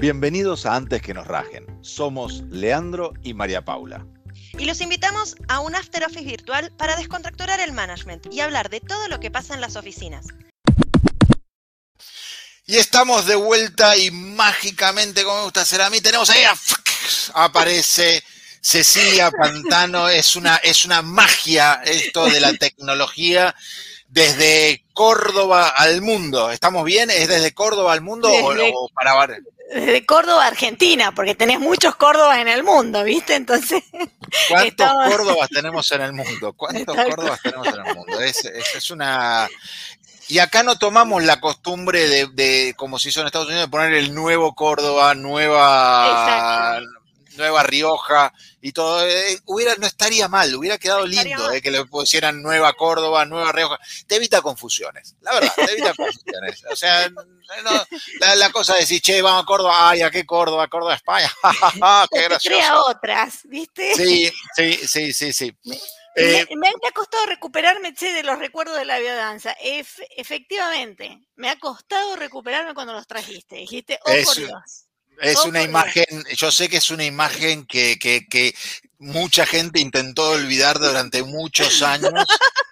Bienvenidos a Antes que nos rajen. Somos Leandro y María Paula. Y los invitamos a un After Office virtual para descontracturar el management y hablar de todo lo que pasa en las oficinas. Y estamos de vuelta y mágicamente, como me gusta hacer a mí, tenemos ahí, a... aparece Cecilia Pantano, es una, es una magia esto de la tecnología desde Córdoba al mundo. ¿Estamos bien? ¿Es desde Córdoba al mundo o, para Desde Córdoba a Argentina, porque tenés muchos Córdobas en el mundo, ¿viste? Entonces. ¿Cuántos Córdobas tenemos en el mundo? ¿Cuántos Córdobas tenemos en el mundo? Es, es, una. Y acá no tomamos la costumbre de, de, como se hizo en Estados Unidos, de poner el nuevo Córdoba, nueva. Exacto Nueva Rioja y todo, eh, hubiera, no estaría mal, hubiera quedado lindo eh, que le pusieran Nueva Córdoba, Nueva Rioja. Te evita confusiones, la verdad, te evita confusiones. O sea, la, cosa de decir, che, vamos a Córdoba, ay, ¿a qué Córdoba? Córdoba, España, qué gracioso. Crea otras, ¿viste? Sí, sí, sí, sí, sí. Eh, me, ha costado recuperarme che, de los recuerdos de la biodanza. efectivamente, me ha costado recuperarme cuando los trajiste. Dijiste, oh por Dios. Es una imagen, yo sé que es una imagen que, que, mucha gente intentó olvidar durante muchos años.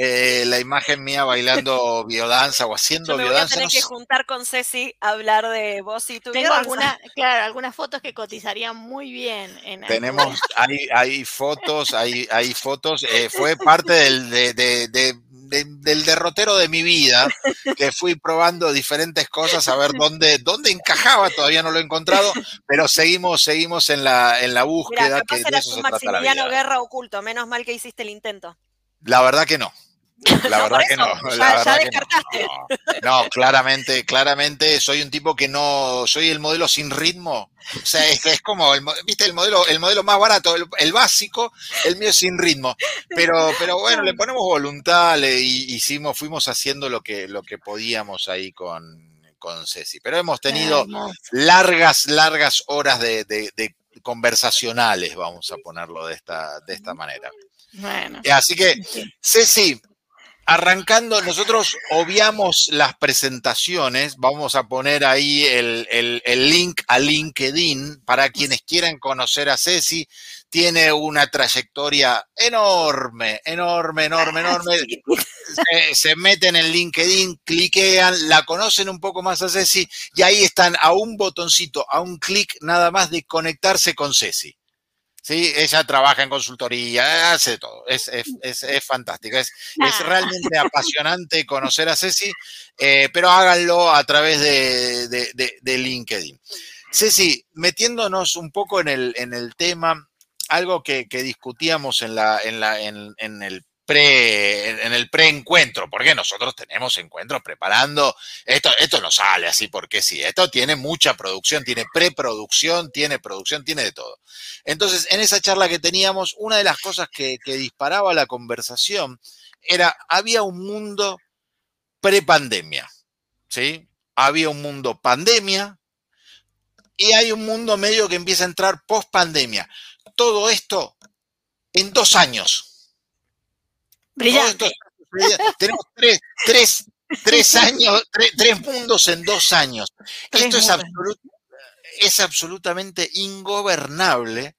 Eh, la imagen mía bailando biodanza o haciendo yo me biodanza. Voy a tener que juntar con Ceci a hablar de vos y tu Tengo alguna, claro, algunas fotos que cotizarían muy bien. En Tenemos, hay, hay fotos, hay, hay fotos. Eh, fue parte del, de, de del derrotero de mi vida, que fui probando diferentes cosas a ver dónde, dónde encajaba, todavía no lo he encontrado, pero seguimos, seguimos en la, en la búsqueda. que de eso un Maximiliano Guerra oculto, menos mal que hiciste el intento. La verdad que no. La verdad que no. No, claramente, claramente soy un tipo que no, soy el modelo sin ritmo. O sea, es, como, el, viste, el modelo, el modelo más barato, el, básico, el mío sin ritmo. Pero, pero bueno, le ponemos voluntad, le hicimos, fuimos haciendo lo que, lo que podíamos ahí con, con Ceci. Pero hemos tenido largas, largas horas de, de, conversacionales, vamos a ponerlo de esta, de esta manera. Bueno. Así que, Ceci, arrancando, nosotros obviamos las presentaciones, vamos a poner ahí el, link a LinkedIn para quienes quieran conocer a Ceci. Tiene una trayectoria enorme, enorme, enorme, enorme. Se, se, meten en LinkedIn, cliquean, la conocen un poco más a Ceci y ahí están a un botoncito, a un clic nada más de conectarse con Ceci. ¿Sí? Ella trabaja en consultoría, hace todo, es, es, es, es fantástica, es, realmente apasionante conocer a Ceci, eh, pero háganlo a través de, de, LinkedIn. Ceci, metiéndonos un poco en el, en el tema, algo que, discutíamos en, la, en, la, en, en el pre, en el preencuentro, porque nosotros tenemos encuentros preparando, esto, esto no sale así porque sí, esto tiene mucha producción, tiene preproducción, tiene producción, tiene de todo. Entonces, en esa charla que teníamos, una de las cosas que, disparaba la conversación era, había un mundo prepandemia, ¿sí? Había un mundo pandemia y hay un mundo medio que empieza a entrar post pandemia. Todo esto en dos años Brillante. tenemos tres, años, tres, mundos en dos años. Esto es, absolutamente ingobernable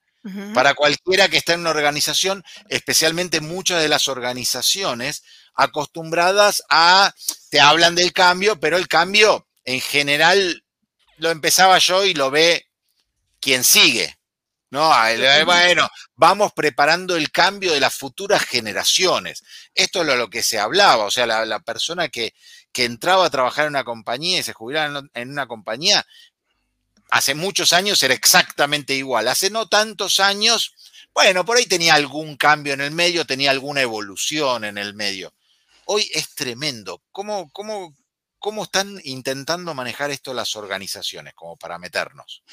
para cualquiera que está en una organización, especialmente muchas de las organizaciones acostumbradas a, te hablan del cambio, pero el cambio en general lo empezaba yo y lo ve quien sigue. No, bueno, vamos preparando el cambio de las futuras generaciones. Esto es lo que se hablaba, o sea, la, persona que, que, entraba a trabajar en una compañía y se jubilaba en, una compañía, hace muchos años era exactamente igual. Hace no tantos años, bueno, por ahí tenía algún cambio en el medio, tenía alguna evolución en el medio. Hoy es tremendo. ¿Cómo, cómo, cómo están intentando manejar esto las organizaciones, como para meternos?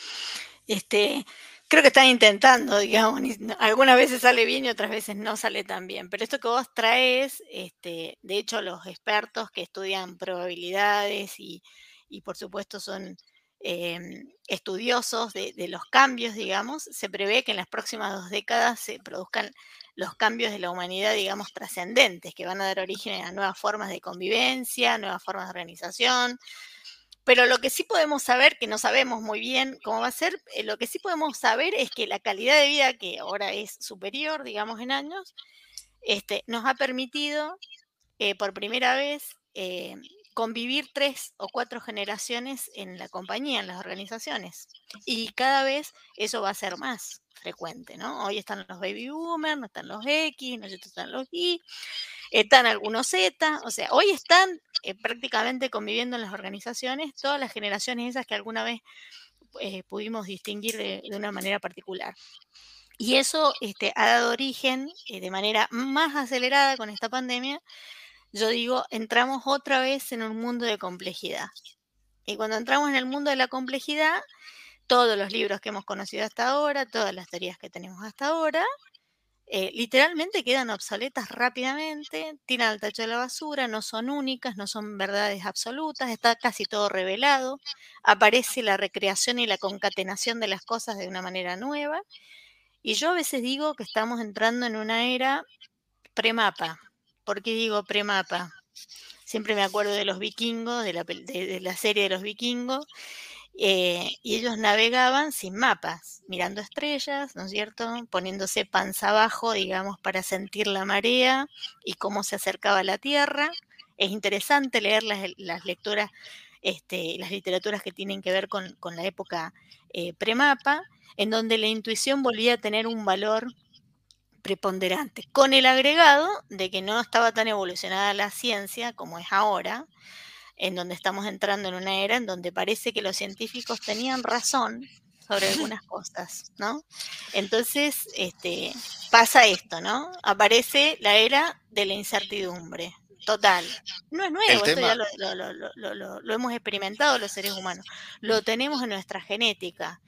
Este, creo que están intentando, digamos, algunas veces sale bien y otras veces no sale tan bien, pero esto que vos traes, este, de hecho los expertos que estudian probabilidades y, por supuesto son em, estudiosos de, los cambios, digamos, se prevé que en las próximas dos décadas se produzcan los cambios de la humanidad, digamos, trascendentes, que van a dar origen a nuevas formas de convivencia, nuevas formas de organización, Pero lo que sí podemos saber, que no sabemos muy bien cómo va a ser, eh, lo que sí podemos saber es que la calidad de vida, que ahora es superior, digamos, en años, este, nos ha permitido eh, por primera vez eh, convivir tres o cuatro generaciones en la compañía, en las organizaciones. Y cada vez eso va a ser más frecuente, ¿no? Hoy están los baby boomers, no están los X, no están los Y, están algunos Z, o sea, hoy están eh, prácticamente conviviendo en las organizaciones todas las generaciones esas que alguna vez eh, pudimos distinguir de, una manera particular. Y eso este, ha dado origen eh, de manera más acelerada con esta pandemia. Yo digo, entramos otra vez en un mundo de complejidad. Y cuando entramos en el mundo de la complejidad, todos los libros que hemos conocido hasta ahora, todas las teorías que tenemos hasta ahora, eh, literalmente quedan obsoletas rápidamente, tiran al tacho de la basura, no son únicas, no son verdades absolutas, está casi todo revelado, aparece la recreación y la concatenación de las cosas de una manera nueva. Y yo a veces digo que estamos entrando en una era premapa. ¿Por qué digo premapa? Siempre me acuerdo de los vikingos, de la, serie de los vikingos, eh, y ellos navegaban sin mapas, mirando estrellas, ¿no es cierto? Poniéndose panza abajo, digamos, para sentir la marea y cómo se acercaba a la Tierra. Es interesante leer las, lecturas, este, las literaturas que tienen que ver con, la época eh, premapa, en donde la intuición volvía a tener un valor preponderante, con el agregado de que no estaba tan evolucionada la ciencia como es ahora, en donde estamos entrando en una era en donde parece que los científicos tenían razón sobre algunas cosas, ¿no? Entonces, este, pasa esto, ¿no? Aparece la era de la incertidumbre, Total. No es nuevo, esto ya lo, hemos experimentado los seres humanos. Lo tenemos en nuestra genética.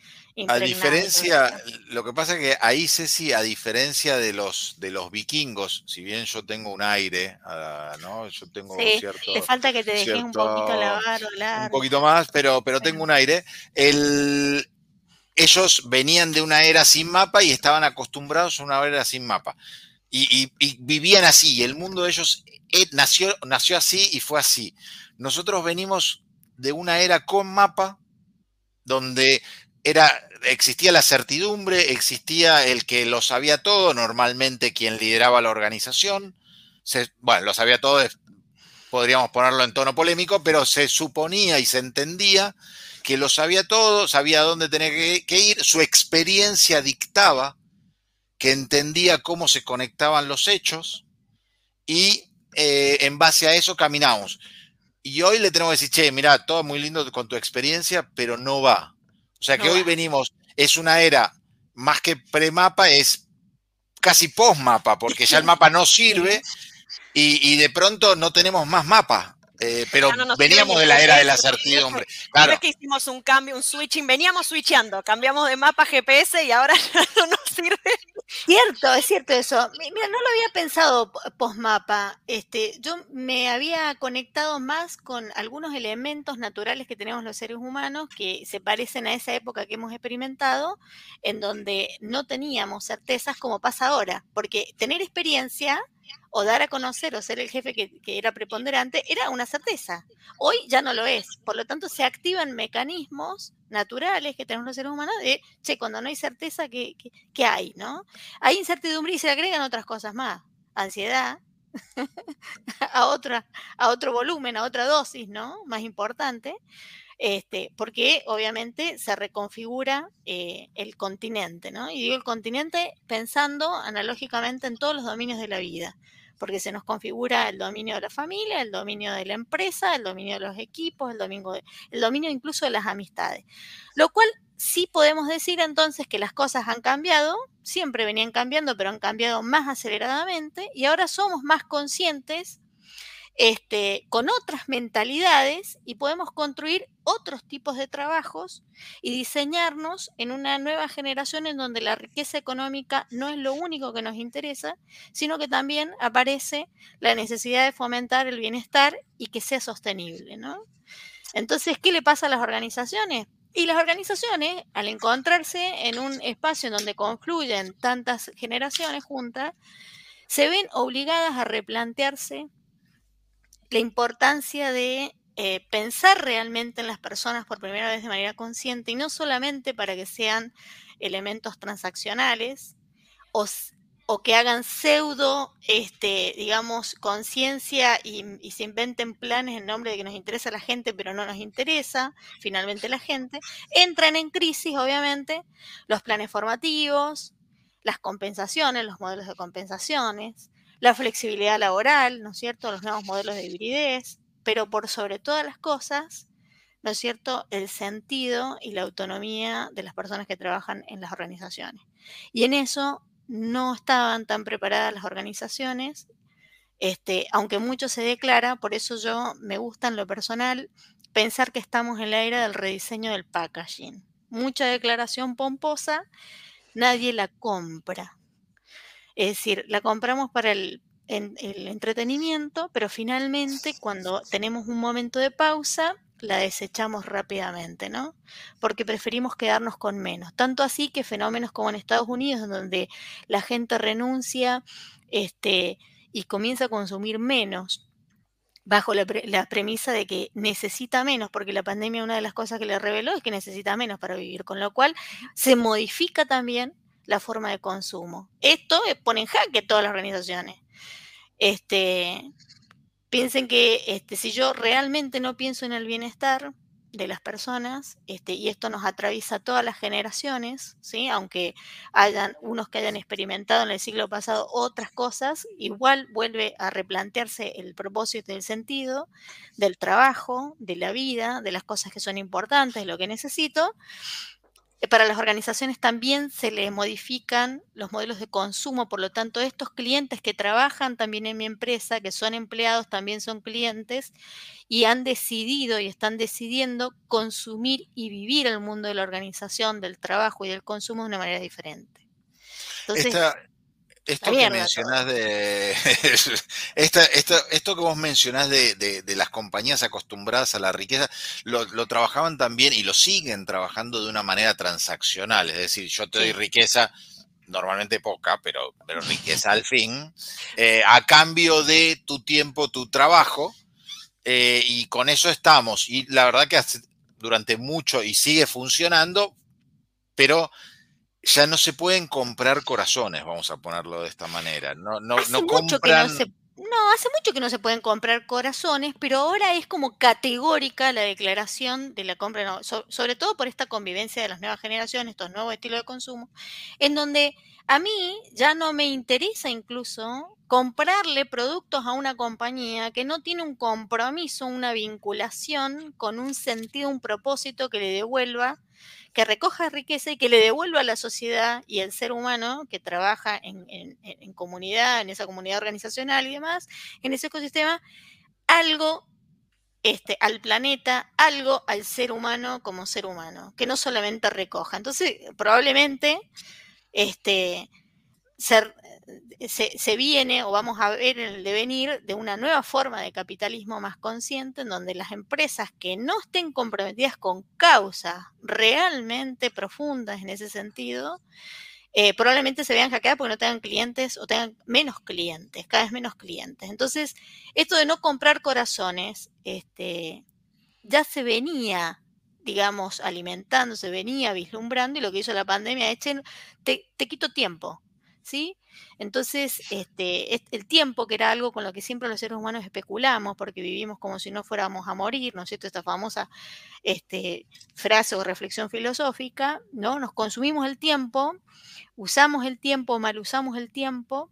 A diferencia, lo que pasa es que ahí, Ceci, a diferencia de los, de los vikingos, si bien yo tengo un aire, ah, ¿no? Yo tengo cierto. Te falta que te dejes un poquito lavar o Un poquito más, pero, pero tengo un aire. El, ellos venían de una era sin mapa y estaban acostumbrados a una era sin mapa. Y, vivían así, el mundo de ellos eh, nació, nació así y fue así. Nosotros venimos de una era con mapa, donde era, existía la certidumbre, existía el que lo sabía todo, normalmente quien lideraba la organización. bueno, lo sabía todo, podríamos ponerlo en tono polémico, pero se suponía y se entendía que lo sabía todo, sabía dónde tenía que ir, su experiencia dictaba que entendía cómo se conectaban los hechos y eh, en base a eso caminamos. Y hoy le tenemos que decir, che, mira, todo muy lindo con tu experiencia, pero no va. O sea que hoy venimos, es una era más que pre-mapa, es casi post-mapa, porque ya el mapa no sirve y, y, de pronto no tenemos más mapa. Eh, pero veníamos de la era de la certidumbre. Claro. es que hicimos un cambio, un switching, veníamos switchando, cambiamos de mapa GPS y ahora no nos sirve. Cierto, es cierto eso. Mira, no lo había pensado post-mapa. Este, yo me había conectado más con algunos elementos naturales que tenemos los seres humanos que se parecen a esa época que hemos experimentado, en donde no teníamos certezas como pasa ahora, porque tener experiencia o dar a conocer o ser el jefe que, era preponderante era una certeza. Hoy ya no lo es. Por lo tanto, se activan mecanismos naturales que tenemos los seres humanos de, che, cuando no hay certeza, ¿qué, hay? ¿no? Hay incertidumbre y se agregan otras cosas más. Ansiedad, a, otra, a otro volumen, a otra dosis, ¿no? Más importante. Este, porque obviamente se reconfigura eh, el continente, ¿no? Y digo el continente pensando analógicamente en todos los dominios de la vida, porque se nos configura el dominio de la familia, el dominio de la empresa, el dominio de los equipos, el dominio, el dominio incluso de las amistades. Lo cual sí podemos decir entonces que las cosas han cambiado, siempre venían cambiando, pero han cambiado más aceleradamente y ahora somos más conscientes este, con otras mentalidades y podemos construir otros tipos de trabajos y diseñarnos en una nueva generación en donde la riqueza económica no es lo único que nos interesa, sino que también aparece la necesidad de fomentar el bienestar y que sea sostenible. Entonces, ¿qué le pasa a las organizaciones? Y las organizaciones, al encontrarse en un espacio en donde confluyen tantas generaciones juntas, se ven obligadas a replantearse la importancia de eh, pensar realmente en las personas por primera vez de manera consciente y no solamente para que sean elementos transaccionales o, que hagan pseudo, este, digamos, conciencia y, y, se inventen planes en nombre de que nos interesa la gente, pero no nos interesa finalmente la gente, entran en crisis, obviamente, los planes formativos, las compensaciones, los modelos de compensaciones, la flexibilidad laboral, ¿no es cierto?, los nuevos modelos de hibridez, pero por sobre todas las cosas, ¿no es cierto?, el sentido y la autonomía de las personas que trabajan en las organizaciones. Y en eso no estaban tan preparadas las organizaciones, este, aunque mucho se declara, por eso yo me gusta en lo personal pensar que estamos en la era del rediseño del packaging. Mucha declaración pomposa, nadie la compra. Es decir, la compramos para el, entretenimiento, pero finalmente cuando tenemos un momento de pausa, la desechamos rápidamente, ¿no? Porque preferimos quedarnos con menos. Tanto así que fenómenos como en Estados Unidos, donde la gente renuncia este, y comienza a consumir menos, bajo la, la, premisa de que necesita menos, porque la pandemia una de las cosas que le reveló es que necesita menos para vivir, con lo cual se modifica también la forma de consumo. Esto pone en jaque todas las organizaciones. Este, piensen que este, si yo realmente no pienso en el bienestar de las personas, este, y esto nos atraviesa todas las generaciones, ¿sí? aunque hayan unos que hayan experimentado en el siglo pasado otras cosas, igual vuelve a replantearse el propósito y el sentido del trabajo, de la vida, de las cosas que son importantes, de lo que necesito, eh, para las organizaciones también se le modifican los modelos de consumo, por lo tanto, estos clientes que trabajan también en mi empresa, que son empleados, también son clientes y han decidido y están decidiendo consumir y vivir el mundo de la organización, del trabajo y del consumo de una manera diferente. Entonces, esto que mencionás de. esto, que vos mencionás de, las compañías acostumbradas a la riqueza, lo, trabajaban también y lo siguen trabajando de una manera transaccional. Es decir, yo te doy riqueza, normalmente poca, pero, pero riqueza al fin, eh, a cambio de tu tiempo, tu trabajo, eh, y con eso estamos. Y la verdad que durante mucho y sigue funcionando, pero ya no se pueden comprar corazones, vamos a ponerlo de esta manera. No, no, hace no mucho que no, se, no, hace mucho que no se pueden comprar corazones, pero ahora es como categórica la declaración de la compra, sobre todo por esta convivencia de las nuevas generaciones, estos nuevos estilos de consumo, en donde a mí ya no me interesa incluso comprarle productos a una compañía que no tiene un compromiso, una vinculación con un sentido, un propósito que le devuelva que recoja riqueza y que le devuelva a la sociedad y al ser humano que trabaja en, comunidad, en esa comunidad organizacional y demás, en ese ecosistema, algo este, al planeta, algo al ser humano como ser humano, que no solamente recoja. Entonces, probablemente este, ser, se, viene o vamos a ver el devenir de una nueva forma de capitalismo más consciente en donde las empresas que no estén comprometidas con causas realmente profundas en ese sentido, eh, probablemente se vean hackeadas porque no tengan clientes o tengan menos clientes, cada vez menos clientes. Entonces, esto de no comprar corazones, este, ya se venía digamos, alimentando, se venía vislumbrando y lo que hizo la pandemia es, te, te quito tiempo, Entonces, este, el tiempo, que era algo con lo que siempre los seres humanos especulamos, porque vivimos como si no fuéramos a morir, ¿no es cierto? Esta famosa este, frase o reflexión filosófica, ¿no? Nos consumimos el tiempo, usamos el tiempo, mal usamos el tiempo.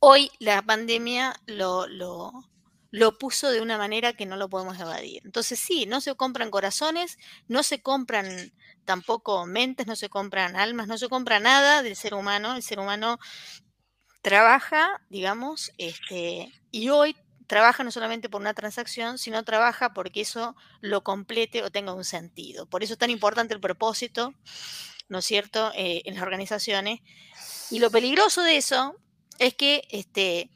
Hoy la pandemia lo, lo, lo puso de una manera que no lo podemos evadir. Entonces, sí, no se compran corazones, no se compran tampoco mentes, no se compran almas, no se compra nada del ser humano. El ser humano trabaja, digamos, este, y hoy trabaja no solamente por una transacción, sino trabaja porque eso lo complete o tenga un sentido. Por eso es tan importante el propósito, ¿no es cierto?, eh, en las organizaciones. Y lo peligroso de eso es que este,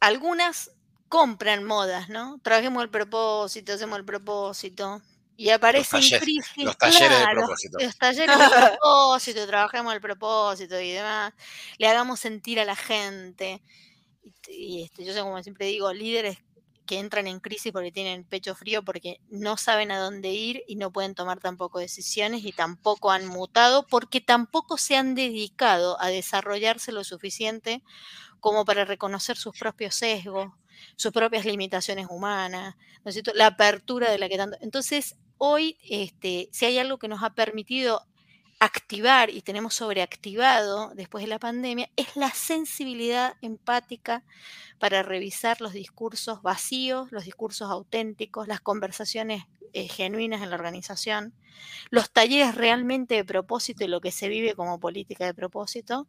algunas compran modas, ¿no? Trabajemos el propósito, hacemos el propósito, y aparece en crisis. Los talleres de propósito. Los talleres de propósito, trabajemos el propósito y demás. Le hagamos sentir a la gente. Y, este, yo sé, como siempre digo, líderes que entran en crisis porque tienen pecho frío, porque no saben a dónde ir y no pueden tomar tampoco decisiones y tampoco han mutado, porque tampoco se han dedicado a desarrollarse lo suficiente como para reconocer sus propios sesgos, sus propias limitaciones humanas, ¿no es cierto? La apertura de la que tanto. Entonces, hoy, este, si hay algo que nos ha permitido activar y tenemos sobreactivado después de la pandemia es la sensibilidad empática para revisar los discursos vacíos, los discursos auténticos, las conversaciones eh, genuinas en la organización, los talleres realmente de propósito y lo que se vive como política de propósito,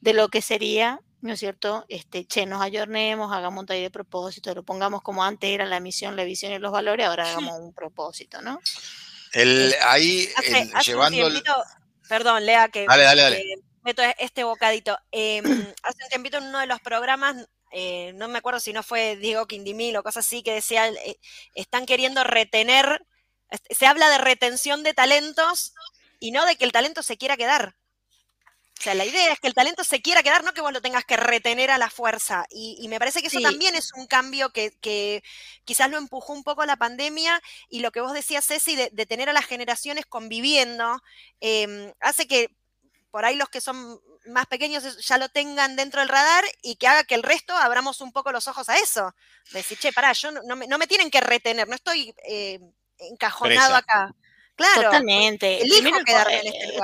de lo que sería, ¿no es cierto? Este, che, nos ayornemos, hagamos un taller de propósito, lo pongamos como antes era la misión, la visión y los valores, ahora hagamos un propósito, ¿no? El, ahí, llevando... Perdón, Lea, que, meto este bocadito. Em, hace un tiempito en uno de los programas, eh, no me acuerdo si no fue Diego Quindimil o cosas así, que decía, eh, están queriendo retener, se habla de retención de talentos y no de que el talento se quiera quedar. O sea, la idea es que el talento se quiera quedar, no que vos lo tengas que retener a la fuerza. Y, me parece que eso también es un cambio que, quizás lo empujó un poco la pandemia y lo que vos decías, Ceci, de, tener a las generaciones conviviendo, em, hace que por ahí los que son más pequeños ya lo tengan dentro del radar y que haga que el resto abramos un poco los ojos a eso. decir, che, pará, yo no, me, tienen que retener, no estoy eh, encajonado acá. Totalmente. Este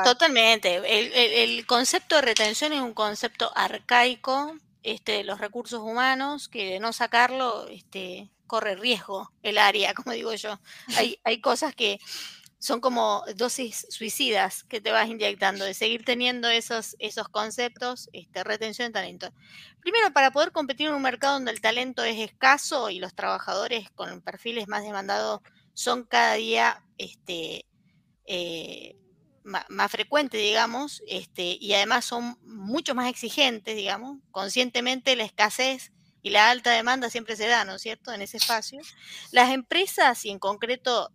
totalmente. El, concepto de retención es un concepto arcaico este, de los recursos humanos que de no sacarlo este, corre riesgo el área, como digo yo. Hay, hay cosas que son como dosis suicidas que te vas inyectando, de seguir teniendo esos, esos conceptos, este, retención de talento. Primero, para poder competir en un mercado donde el talento es escaso y los trabajadores con perfiles más demandados son cada día este, eh, más, frecuentes, digamos, este, y además son mucho más exigentes, digamos, conscientemente la escasez y la alta demanda siempre se da, ¿no es cierto?, en ese espacio. Las empresas y en concreto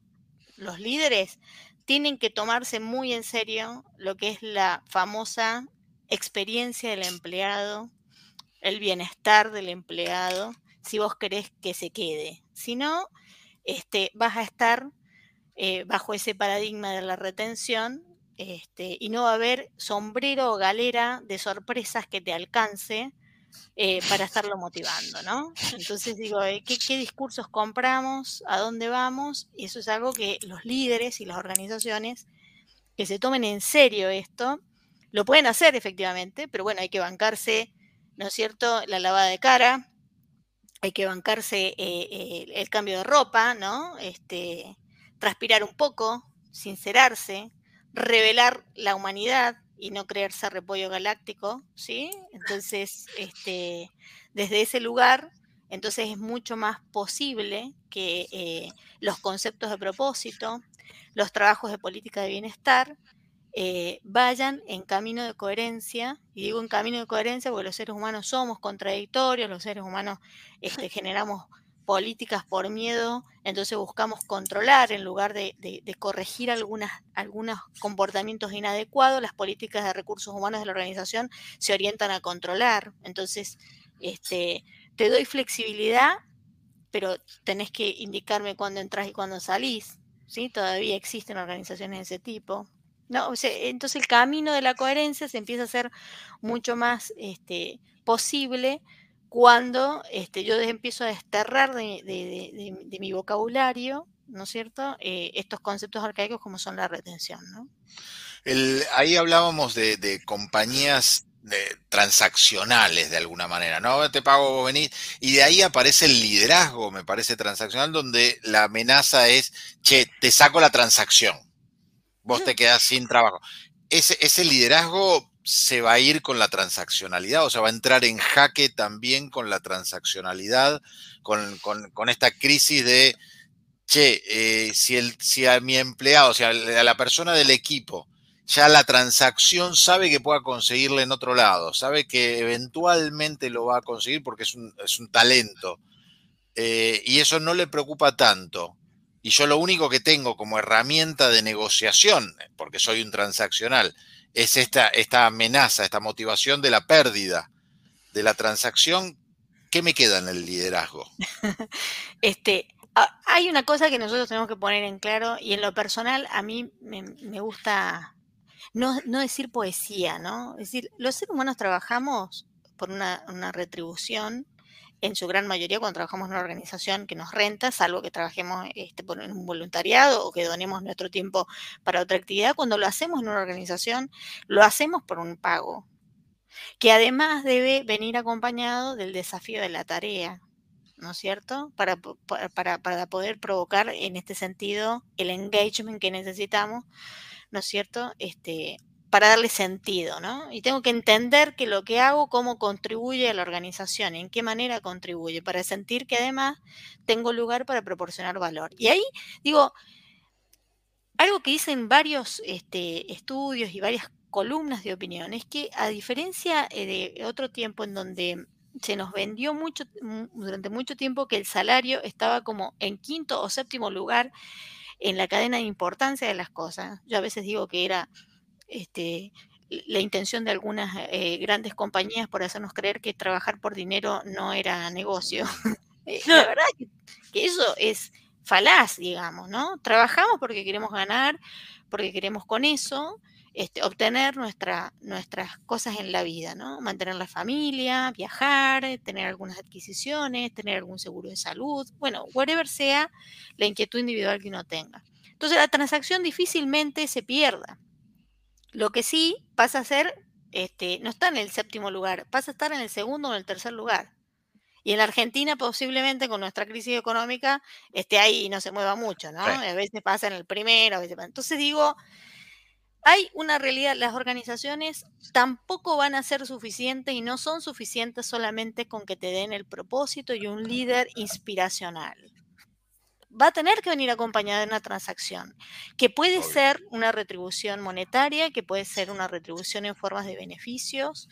los líderes tienen que tomarse muy en serio lo que es la famosa experiencia del empleado, el bienestar del empleado, si vos querés que se quede. Si no, este, vas a estar eh, bajo ese paradigma de la retención este, y no va a haber sombrero o galera de sorpresas que te alcance eh, para estarlo motivando, ¿no? Entonces digo, eh, ¿qué, discursos compramos? ¿A dónde vamos? Y eso es algo que los líderes y las organizaciones que se tomen en serio esto, lo pueden hacer efectivamente, pero bueno, hay que bancarse, ¿no es cierto?, la lavada de cara, hay que bancarse eh, el cambio de ropa, ¿no? Este, transpirar un poco, sincerarse, revelar la humanidad y no creerse repollo galáctico, ¿sí? Entonces, este, desde ese lugar, entonces es mucho más posible que eh, los conceptos de propósito, los trabajos de política de bienestar, eh, vayan en camino de coherencia, y digo en camino de coherencia porque los seres humanos somos contradictorios, los seres humanos este, generamos políticas por miedo, entonces buscamos controlar en lugar de, corregir algunos comportamientos inadecuados, las políticas de recursos humanos de la organización se orientan a controlar. Entonces, este, te doy flexibilidad, pero tenés que indicarme cuándo entras y cuándo salís. ¿sí? Todavía existen organizaciones de ese tipo. No, entonces el camino de la coherencia se empieza a hacer mucho más este, posible cuando este, yo empiezo a desterrar de, mi vocabulario, ¿no es cierto?, eh, estos conceptos arcaicos como son la retención, ahí hablábamos de, compañías transaccionales de alguna manera, ¿no? Te pago, vos venís, y de ahí aparece el liderazgo, me parece transaccional, donde la amenaza es, che, te saco la transacción vos te quedás sin trabajo. Ese, ese liderazgo se va a ir con la transaccionalidad, o sea, va a entrar en jaque también con la transaccionalidad, con, esta crisis de, che, eh, si, el, si a mi empleado, o sea, a la persona del equipo, ya la transacción sabe que pueda conseguirle en otro lado, sabe que eventualmente lo va a conseguir porque es un, talento, eh, y eso no le preocupa tanto y yo lo único que tengo como herramienta de negociación, porque soy un transaccional, es esta, esta amenaza, esta motivación de la pérdida de la transacción, ¿qué me queda en el liderazgo? este, hay una cosa que nosotros tenemos que poner en claro y en lo personal a mí me, gusta no, decir poesía, ¿no? Es decir, los seres humanos trabajamos por una, una retribución en su gran mayoría cuando trabajamos en una organización que nos renta, salvo que trabajemos este, por un voluntariado o que donemos nuestro tiempo para otra actividad, cuando lo hacemos en una organización, lo hacemos por un pago, que además debe venir acompañado del desafío de la tarea, ¿no es cierto? Para, para, para poder provocar en este sentido el engagement que necesitamos, ¿no es cierto? Este, para darle sentido, ¿no? Y tengo que entender que lo que hago, cómo contribuye a la organización, en qué manera contribuye, para sentir que además tengo lugar para proporcionar valor. Y ahí digo, algo que dicen varios este, estudios y varias columnas de opinión es que a diferencia eh, de otro tiempo en donde se nos vendió mucho, durante mucho tiempo que el salario estaba como en quinto o séptimo lugar en la cadena de importancia de las cosas. Yo a veces digo que era este, la intención de algunas eh, grandes compañías por hacernos creer que trabajar por dinero no era negocio. Eh, la verdad que, que, eso es falaz, digamos, ¿no? Trabajamos porque queremos ganar, porque queremos con eso este, obtener nuestra, nuestras cosas en la vida, ¿no? Mantener la familia, viajar, tener algunas adquisiciones, tener algún seguro de salud, bueno, whatever sea la inquietud individual que uno tenga. Entonces la transacción difícilmente se pierda. Lo que sí pasa a ser, este, no está en el séptimo lugar, pasa a estar en el segundo o en el tercer lugar. Y en la Argentina posiblemente con nuestra crisis económica esté ahí y no se mueva mucho, ¿no? A veces pasa en el primero, a veces pasa. Entonces digo, hay una realidad, las organizaciones tampoco van a ser suficientes y no son suficientes solamente con que te den el propósito y un líder inspiracional va a tener que venir acompañada de una transacción, que puede ser una retribución monetaria, que puede ser una retribución en formas de beneficios,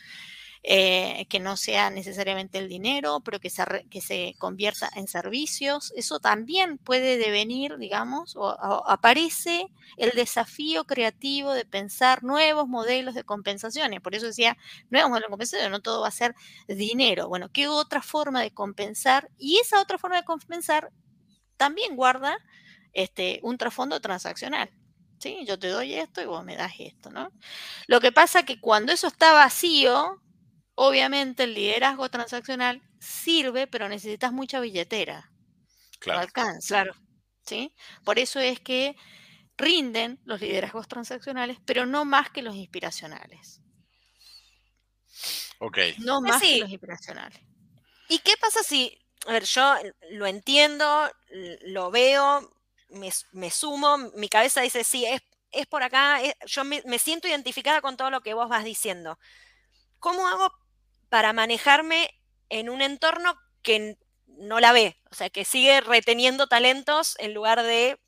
eh, que no sea necesariamente el dinero, pero que se, que se convierta en servicios. Eso también puede devenir, digamos, o, aparece el desafío creativo de pensar nuevos modelos de compensaciones. Por eso decía, nuevos modelos de compensación, no todo va a ser dinero. Bueno, ¿qué otra forma de compensar? Y esa otra forma de compensar también guarda este, un trasfondo transaccional. ¿sí? Yo te doy esto y vos me das esto, ¿no? Lo que pasa que cuando eso está vacío, obviamente el liderazgo transaccional sirve, pero necesitas mucha billetera. Claro. No alcanza. Claro. ¿sí? Por eso es que rinden los liderazgos transaccionales, pero no más que los inspiracionales. Ok. No más que los inspiracionales. ¿Y qué pasa si a ver, yo lo entiendo, lo veo, me, sumo, mi cabeza dice, sí, es, es por acá, yo me, siento identificada con todo lo que vos vas diciendo. ¿Cómo hago para manejarme en un entorno que no la ve? O sea, que sigue reteniendo talentos en lugar de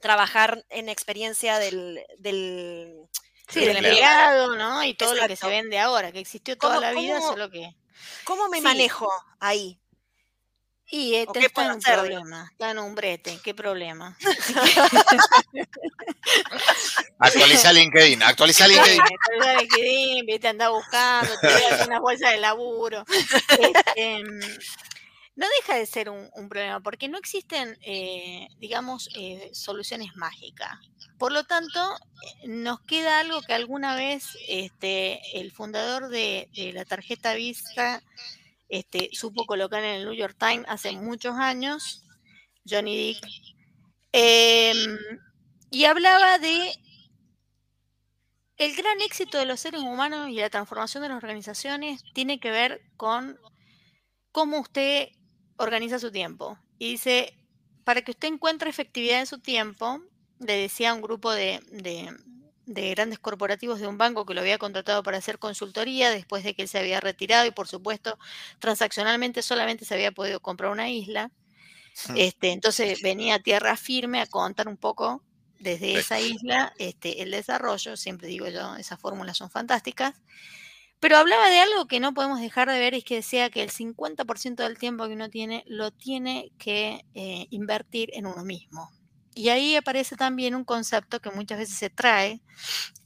trabajar en experiencia del, del, empleado, ¿no? Y todo lo que se vende ahora, que existió toda la vida, solo que... ¿Cómo me manejo ahí? Y este está en un problema, está en un brete, ¿qué problema? actualiza LinkedIn, actualiza LinkedIn. actualiza LinkedIn, viste, anda buscando, te una bolsa de laburo. Este, no deja de ser un, problema, porque no existen, eh, digamos, eh, soluciones mágicas. Por lo tanto, eh, nos queda algo que alguna vez este, el fundador de, de la tarjeta Vista este, supo colocar en el New York Times hace muchos años, Johnny Dick, em, y hablaba de el gran éxito de los seres humanos y la transformación de las organizaciones tiene que ver con cómo usted organiza su tiempo. Y dice, para que usted encuentre efectividad en su tiempo, le decía a un grupo de, de grandes corporativos de un banco que lo había contratado para hacer consultoría después de que él se había retirado y por supuesto transaccionalmente solamente se había podido comprar una isla. Este, entonces venía a tierra firme a contar un poco desde esa isla este, el desarrollo, siempre digo yo, esas fórmulas son fantásticas, pero hablaba de algo que no podemos dejar de ver, es que decía que el 50% del tiempo que uno tiene lo tiene que eh, invertir en uno mismo. Y ahí aparece también un concepto que muchas veces se trae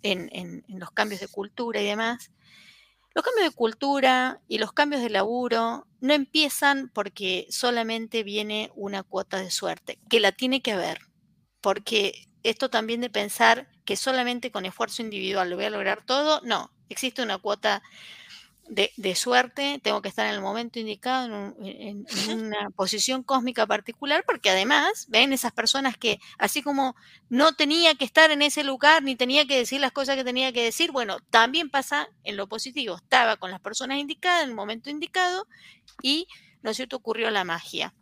en, los cambios de cultura y demás. Los cambios de cultura y los cambios de laburo no empiezan porque solamente viene una cuota de suerte, que la tiene que haber, porque esto también de pensar que solamente con esfuerzo individual lo voy a lograr todo, no, existe una cuota de, suerte, tengo que estar en el momento indicado, en, una posición cósmica particular, porque además, ven esas personas que, así como no tenía que estar en ese lugar, ni tenía que decir las cosas que tenía que decir, bueno, también pasa en lo positivo, estaba con las personas indicadas en el momento indicado y, ¿no es cierto?, ocurrió la magia.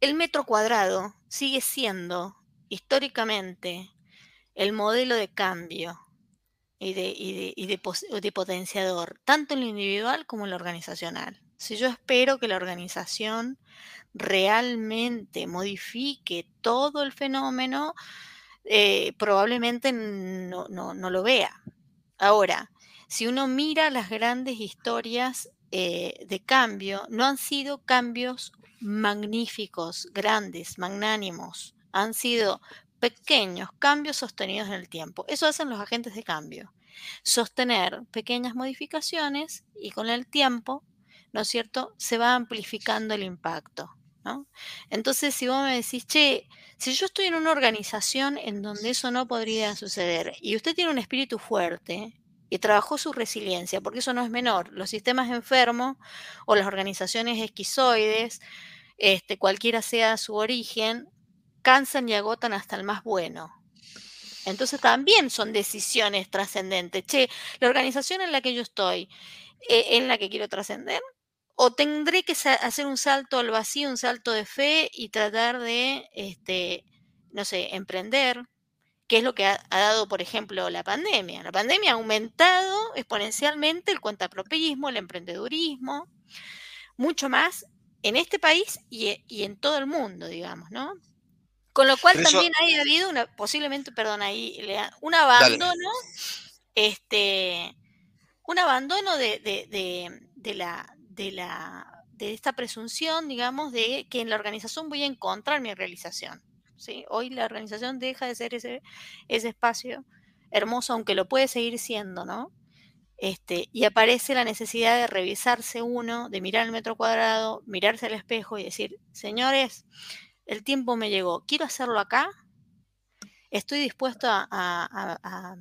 El metro cuadrado sigue siendo históricamente el modelo de cambio y de, potenciador, tanto en lo individual como en lo organizacional. Si yo espero que la organización realmente modifique todo el fenómeno, eh, probablemente no, lo vea. Ahora, si uno mira las grandes historias eh, de cambio, no han sido cambios magníficos, grandes, magnánimos, han sido pequeños cambios sostenidos en el tiempo. Eso hacen los agentes de cambio. Sostener pequeñas modificaciones y con el tiempo, ¿no es cierto?, se va amplificando el impacto. ¿no? Entonces, si vos me decís, che, si yo estoy en una organización en donde eso no podría suceder y usted tiene un espíritu fuerte y trabajó su resiliencia, porque eso no es menor, los sistemas enfermos o las organizaciones esquizoides, este, cualquiera sea su origen, cansan y agotan hasta el más bueno. Entonces también son decisiones trascendentes. Che, la organización en la que yo estoy, eh, en la que quiero trascender, o tendré que hacer un salto al vacío, un salto de fe y tratar de, este, no sé, emprender, que es lo que ha, dado, por ejemplo, la pandemia. La pandemia ha aumentado exponencialmente el cuentapropismo, el emprendedurismo, mucho más en este país y, y en todo el mundo, digamos, ¿no? Con lo cual también ha habido una, posiblemente, perdón, ahí, un abandono, este, un abandono de, de, la, de la, de esta presunción, digamos, de que en la organización voy a encontrar mi realización. ¿sí? Hoy la organización deja de ser ese, ese espacio hermoso, aunque lo puede seguir siendo, ¿no? Este, y aparece la necesidad de revisarse uno, de mirar el metro cuadrado, mirarse al espejo y decir, señores, el tiempo me llegó, quiero hacerlo acá, estoy dispuesto a,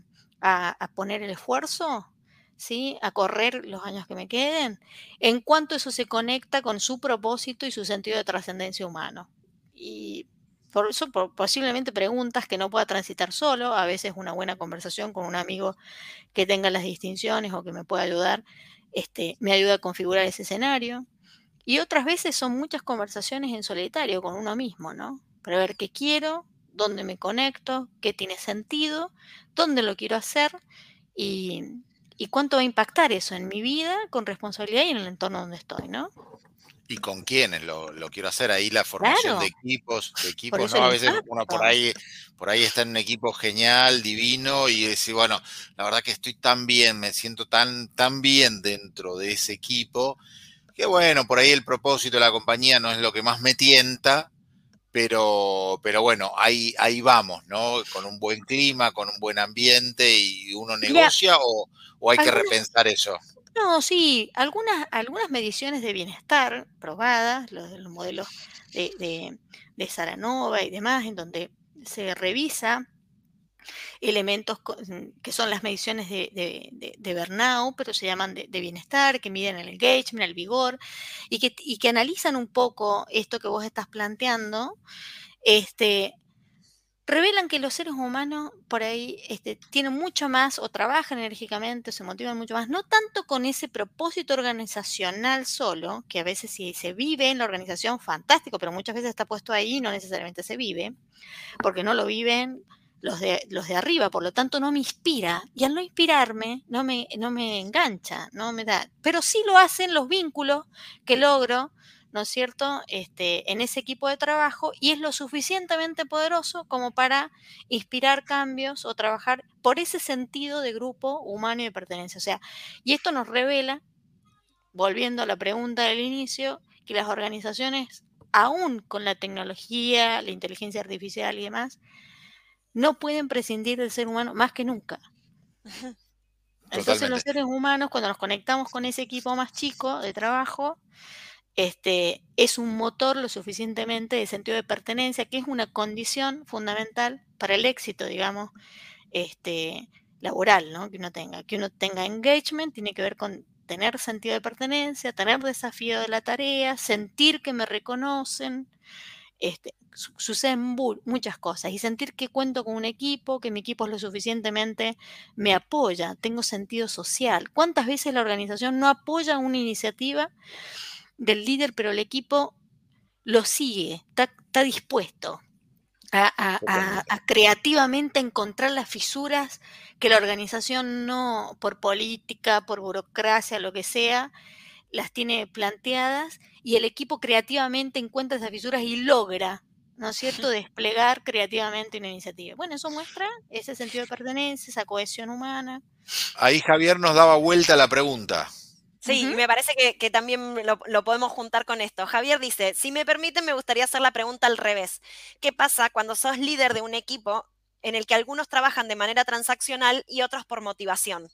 poner el esfuerzo, ¿sí? a correr los años que me queden, en cuanto eso se conecta con su propósito y su sentido de trascendencia humano. Y por eso posiblemente preguntas que no pueda transitar solo, a veces una buena conversación con un amigo que tenga las distinciones o que me pueda ayudar, este, me ayuda a configurar ese escenario. Y otras veces son muchas conversaciones en solitario con uno mismo, ¿no? Para ver qué quiero, dónde me conecto, qué tiene sentido, dónde lo quiero hacer y, cuánto va a impactar eso en mi vida con responsabilidad y en el entorno donde estoy, ¿no? y con quiénes lo, quiero hacer ahí la formación de equipos de equipos no a veces uno por ahí por ahí está en un equipo genial divino y decir bueno la verdad que estoy tan bien me siento tan tan bien dentro de ese equipo que bueno, por ahí el propósito de la compañía no es lo que más me tienta, pero, pero bueno, ahí, ahí vamos, ¿no? Con un buen clima, con un buen ambiente y uno negocia o, hay que repensar eso. No, sí, algunas, algunas mediciones de bienestar probadas, los, los modelos de, de, de Saranova y demás, en donde se revisa elementos que son las mediciones de, de, de, pero se llaman de, bienestar, que miden el engagement, el vigor, y que, y que analizan un poco esto que vos estás planteando, este, revelan que los seres humanos por ahí este, tienen mucho más o trabajan enérgicamente o se motivan mucho más, no tanto con ese propósito organizacional solo, que a veces si se vive en la organización, fantástico, pero muchas veces está puesto ahí y no necesariamente se vive, porque no lo viven los de, los de arriba, por lo tanto no me inspira. Y al no inspirarme, no me, no me engancha, no me da. Pero sí lo hacen los vínculos que logro, ¿no es cierto?, este, en ese equipo de trabajo y es lo suficientemente poderoso como para inspirar cambios o trabajar por ese sentido de grupo humano y de pertenencia. O sea, y esto nos revela, volviendo a la pregunta del inicio, que las organizaciones, aún con la tecnología, la inteligencia artificial y demás, no pueden prescindir del ser humano más que nunca. Entonces los seres humanos, cuando nos conectamos con ese equipo más chico de trabajo, este, es un motor lo suficientemente de sentido de pertenencia, que es una condición fundamental para el éxito, digamos, este, laboral, ¿no? Que uno tenga. Que uno tenga engagement tiene que ver con tener sentido de pertenencia, tener desafío de la tarea, sentir que me reconocen, este, suceden muchas cosas y sentir que cuento con un equipo, que mi equipo es lo suficientemente me apoya, tengo sentido social. ¿Cuántas veces la organización no apoya una iniciativa del líder, pero el equipo lo sigue, está, dispuesto a, a, creativamente encontrar las fisuras que la organización no, por política, por burocracia, lo que sea, las tiene planteadas y el equipo creativamente encuentra esas fisuras y logra, ¿no es cierto?, desplegar creativamente una iniciativa. Bueno, eso muestra ese sentido de pertenencia, esa cohesión humana. Ahí Javier nos daba vuelta la pregunta. Sí, me parece que, también lo, lo, podemos juntar con esto. Javier dice, si me permiten, me gustaría hacer la pregunta al revés. ¿Qué pasa cuando sos líder de un equipo en el que algunos trabajan de manera transaccional y otros por motivación?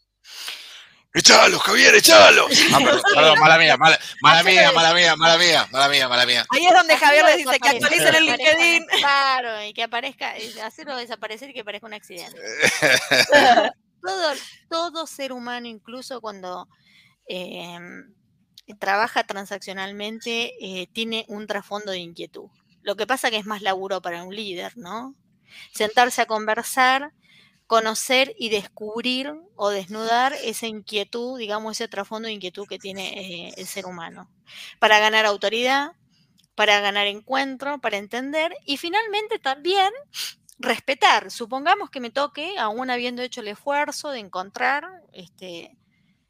¡Échalos, Javier, échalos! Ah, perdón, mala mía, mala, mía, mala mía, mala mía, mala mía, mala mía. Ahí es donde Javier le dice que actualicen el LinkedIn. Claro, y que aparezca, hacerlo desaparecer y que parezca un accidente. todo, todo ser humano, incluso cuando em, trabaja transaccionalmente, eh, tiene un trasfondo de inquietud. Lo que pasa que es más laburo para un líder, ¿no? Sentarse a conversar conocer y descubrir o desnudar esa inquietud, digamos, ese trasfondo de inquietud que tiene eh, el ser humano, para ganar autoridad, para ganar encuentro, para entender y finalmente también respetar. Supongamos que me toque, aún habiendo hecho el esfuerzo de encontrar, este,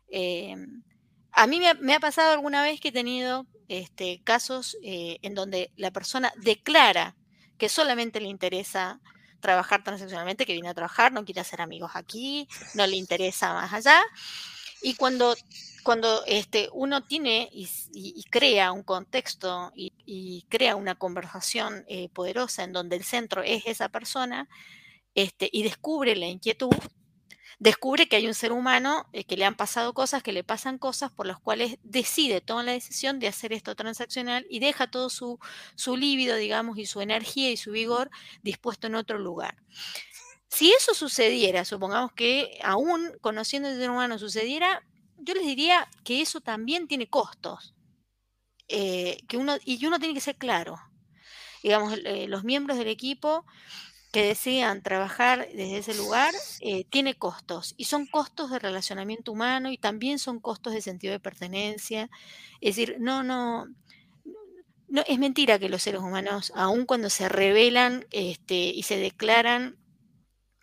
em, a mí me ha, pasado alguna vez que he tenido este, casos eh, en donde la persona declara que solamente le interesa trabajar transaccionalmente, que viene a trabajar, no quiere hacer amigos aquí, no le interesa más allá. Y cuando, cuando este, uno tiene y, crea un contexto y, crea una conversación eh, poderosa en donde el centro es esa persona este, y descubre la inquietud, descubre que hay un ser humano eh, que le han pasado cosas, que le pasan cosas por las cuales decide, toma la decisión de hacer esto transaccional y deja todo su, su líbido, digamos, y su energía y su vigor dispuesto en otro lugar. Si eso sucediera, supongamos que aún conociendo el ser humano sucediera, yo les diría que eso también tiene costos. Eh, que uno, y uno tiene que ser claro. Digamos, eh, los miembros del equipo que desean trabajar desde ese lugar eh, tiene costos y son costos de relacionamiento humano y también son costos de sentido de pertenencia. Es decir, no, no, no es mentira que los seres humanos, aun cuando se rebelan este, y se declaran,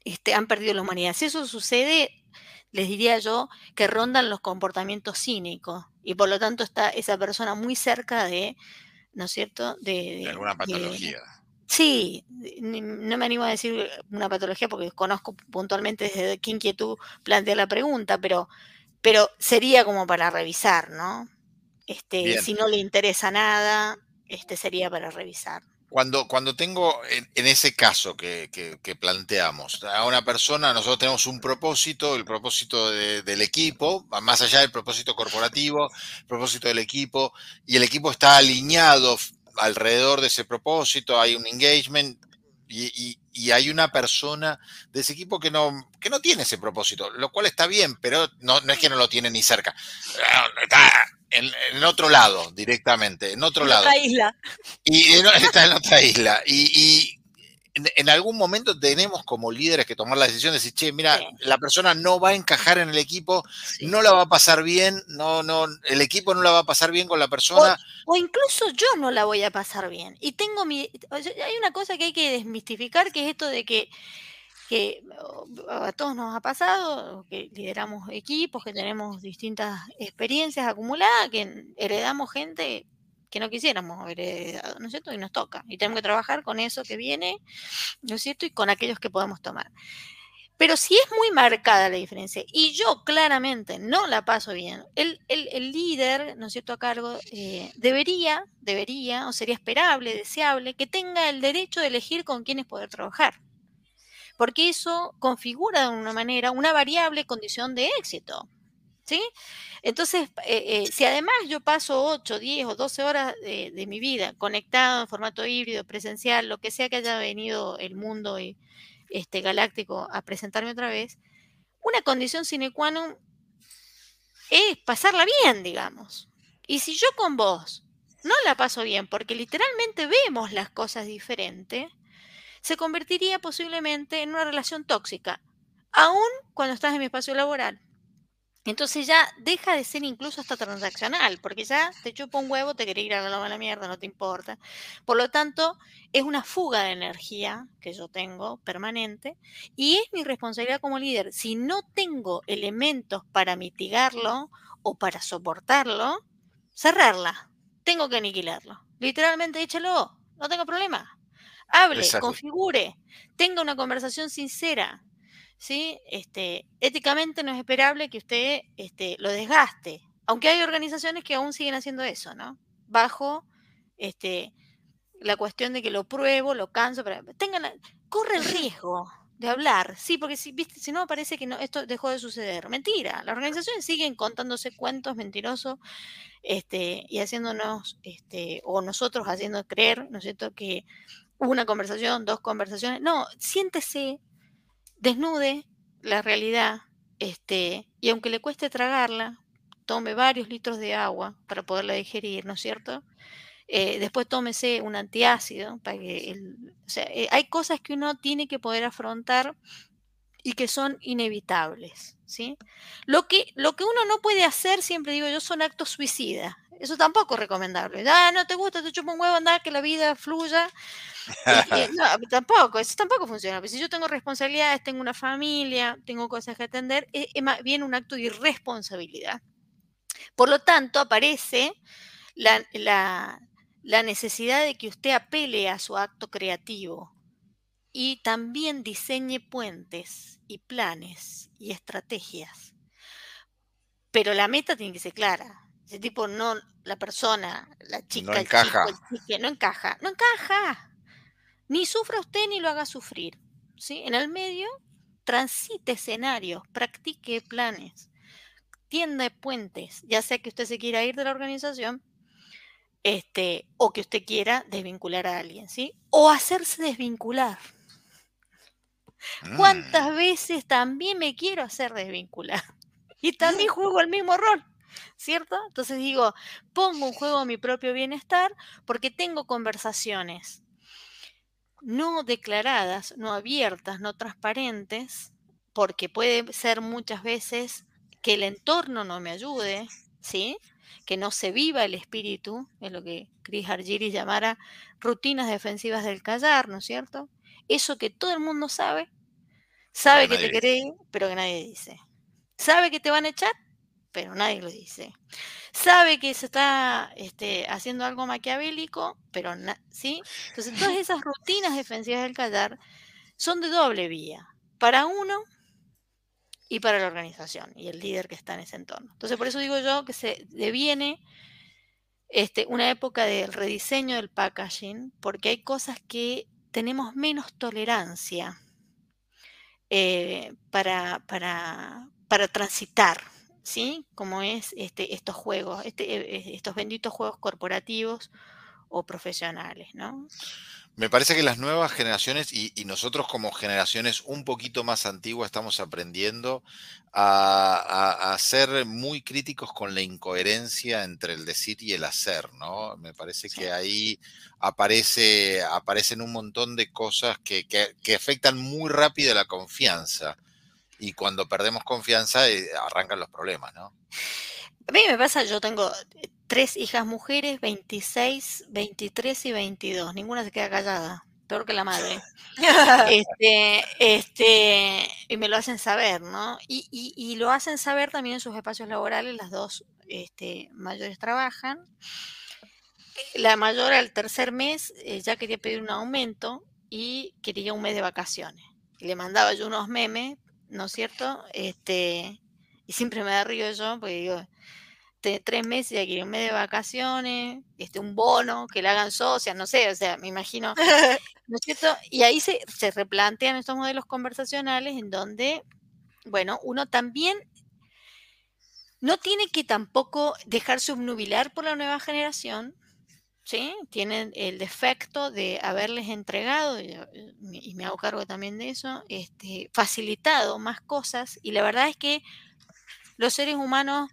este, han perdido la humanidad. Si eso sucede, les diría yo que rondan los comportamientos cínicos y por lo tanto está esa persona muy cerca de, ¿no es cierto?, de, alguna patología. Sí, no me animo a decir una patología porque conozco puntualmente desde qué inquietud plantea la pregunta, pero, pero sería como para revisar, ¿no? Este, si no le interesa nada, este sería para revisar. Cuando, cuando tengo, en, ese caso que, que, planteamos, a una persona, nosotros tenemos un propósito, el propósito del equipo, más allá del propósito corporativo, el propósito del equipo, y el equipo está alineado alrededor de ese propósito, hay un engagement y, hay una persona de ese equipo que no, que no tiene ese propósito, lo cual está bien, pero no, es que no lo tiene ni cerca. Está en, otro lado directamente, en otro lado. Otra isla. Y está en otra isla. y en, algún momento tenemos como líderes que tomar la decisión de decir, che, mira, la persona no va a encajar en el equipo, no la va a pasar bien, no, no, el equipo no la va a pasar bien con la persona. O, incluso yo no la voy a pasar bien. Y tengo mi. hay una cosa que hay que desmistificar, que es esto de que que a todos nos ha pasado, que lideramos equipos, que tenemos distintas experiencias acumuladas, que heredamos gente que no quisiéramos haber heredado, ¿no es cierto? Y nos toca. Y tenemos que trabajar con eso que viene, ¿no es cierto? Y con aquellos que podemos tomar. Pero si es muy marcada la diferencia y yo claramente no la paso bien, el, líder, ¿no es cierto?, a cargo, eh, debería, debería, o sería esperable, deseable, que tenga el derecho de elegir con quiénes poder trabajar. porque eso configura de una manera una variable condición de éxito. Entonces, eh, eh, si además yo paso 8, 10 o 12 horas de, mi vida conectado en formato híbrido, presencial, lo que sea que haya venido el mundo este, galáctico a presentarme otra vez, una condición sine qua non es pasarla bien, digamos. Y si yo con vos no la paso bien, porque literalmente vemos las cosas diferentes, se convertiría posiblemente en una relación tóxica, aún cuando estás en mi espacio laboral. Entonces ya deja de ser incluso hasta transaccional, porque ya te chupa un huevo, te quiere ir a la, mierda, no te importa. Por lo tanto, es una fuga de energía que yo tengo permanente y es mi responsabilidad como líder. Si no tengo elementos para mitigarlo o para soportarlo, cerrarla. Tengo que aniquilarlo. Literalmente, échalo, no tengo problema. Hable, configure, tenga una conversación sincera, ¿sí? Este, éticamente no es esperable que usted este, lo desgaste, aunque hay organizaciones que aún siguen haciendo eso, ¿no? Bajo este, la cuestión de que lo pruebo, lo canso, pero tengan, corre el riesgo de hablar, sí, porque si, ¿viste? si no parece que no, esto dejó de suceder. Mentira, las organizaciones siguen contándose cuentos mentirosos este, y haciéndonos, este, o nosotros haciendo creer, ¿no es cierto?, que una conversación, dos conversaciones. No, siéntese, desnude la realidad, este, y aunque le cueste tragarla, tome varios litros de agua para poderla digerir, ¿no es cierto? Eh, después tómese un antiácido para que o sea, eh, hay cosas que uno tiene que poder afrontar y que son inevitables, ¿sí? Lo que, lo que uno no puede hacer, siempre digo yo, son actos suicidas. Eso tampoco es recomendable. Ah, no te gusta, te chupa un huevo, anda, que la vida fluya. no, tampoco, eso tampoco funciona. si yo tengo responsabilidades, tengo una familia, tengo cosas que atender, es, más bien un acto de irresponsabilidad. Por lo tanto, aparece la, la necesidad de que usted apele a su acto creativo y también diseñe puentes y planes y estrategias. Pero la meta tiene que ser clara. Ese tipo no, la persona, la chica, no encaja. no encaja, no encaja. Ni sufra usted ni lo haga sufrir. ¿sí? En el medio, transite escenarios, practique planes, tienda puentes, ya sea que usted se quiera ir de la organización, este, o que usted quiera desvincular a alguien, ¿sí? O hacerse desvincular. ¿Cuántas mm. veces también me quiero hacer desvincular? Y también juego el mismo rol. ¿Cierto? Entonces digo, pongo un juego a mi propio bienestar porque tengo conversaciones no declaradas, no abiertas, no transparentes, porque puede ser muchas veces que el entorno no me ayude, ¿sí? Que no se viva el espíritu, es lo que Chris Argyris llamara rutinas defensivas del callar, ¿no es cierto? Eso que todo el mundo sabe, sabe que te cree, pero que nadie dice. Sabe que te van a echar, pero nadie lo dice. Sabe que se está este, haciendo algo maquiavélico, pero ¿sí? Entonces, todas esas rutinas defensivas del callar son de doble vía, para uno y para la organización y el líder que está en ese entorno. Entonces, por eso digo yo que se deviene este, una época del rediseño del packaging, porque hay cosas que tenemos menos tolerancia eh, para, para, para transitar, ¿sí? Como es este, estos juegos, este, eh, eh, estos benditos juegos corporativos o profesionales, ¿no? Me parece que las nuevas generaciones y, nosotros como generaciones un poquito más antiguas estamos aprendiendo a, ser muy críticos con la incoherencia entre el decir y el hacer, ¿no? Me parece que ahí aparece, aparecen un montón de cosas que, que afectan muy rápido la confianza y cuando perdemos confianza eh, arrancan los problemas, ¿no? A mí me pasa, yo tengo eh, tres hijas mujeres, 26, 23 y 22. Ninguna se queda callada, peor que la madre. este, este, y me lo hacen saber, ¿no? Y, y, lo hacen saber también en sus espacios laborales, las dos este, mayores trabajan. La mayor al tercer mes eh, ya quería pedir un aumento y quería un mes de vacaciones. Le mandaba yo unos memes ¿no es cierto? Este, y siempre me da río yo, porque digo, tres meses, quiere un mes de vacaciones, este, un bono, que le hagan socia, no sé, o sea, me imagino, ¿no es cierto? Y ahí se, se replantean estos modelos conversacionales en donde, bueno, uno también no tiene que tampoco dejarse obnubilar por la nueva generación, ¿sí? Tienen el defecto de haberles entregado, y, me hago cargo también de eso, este, facilitado más cosas, y la verdad es que los seres humanos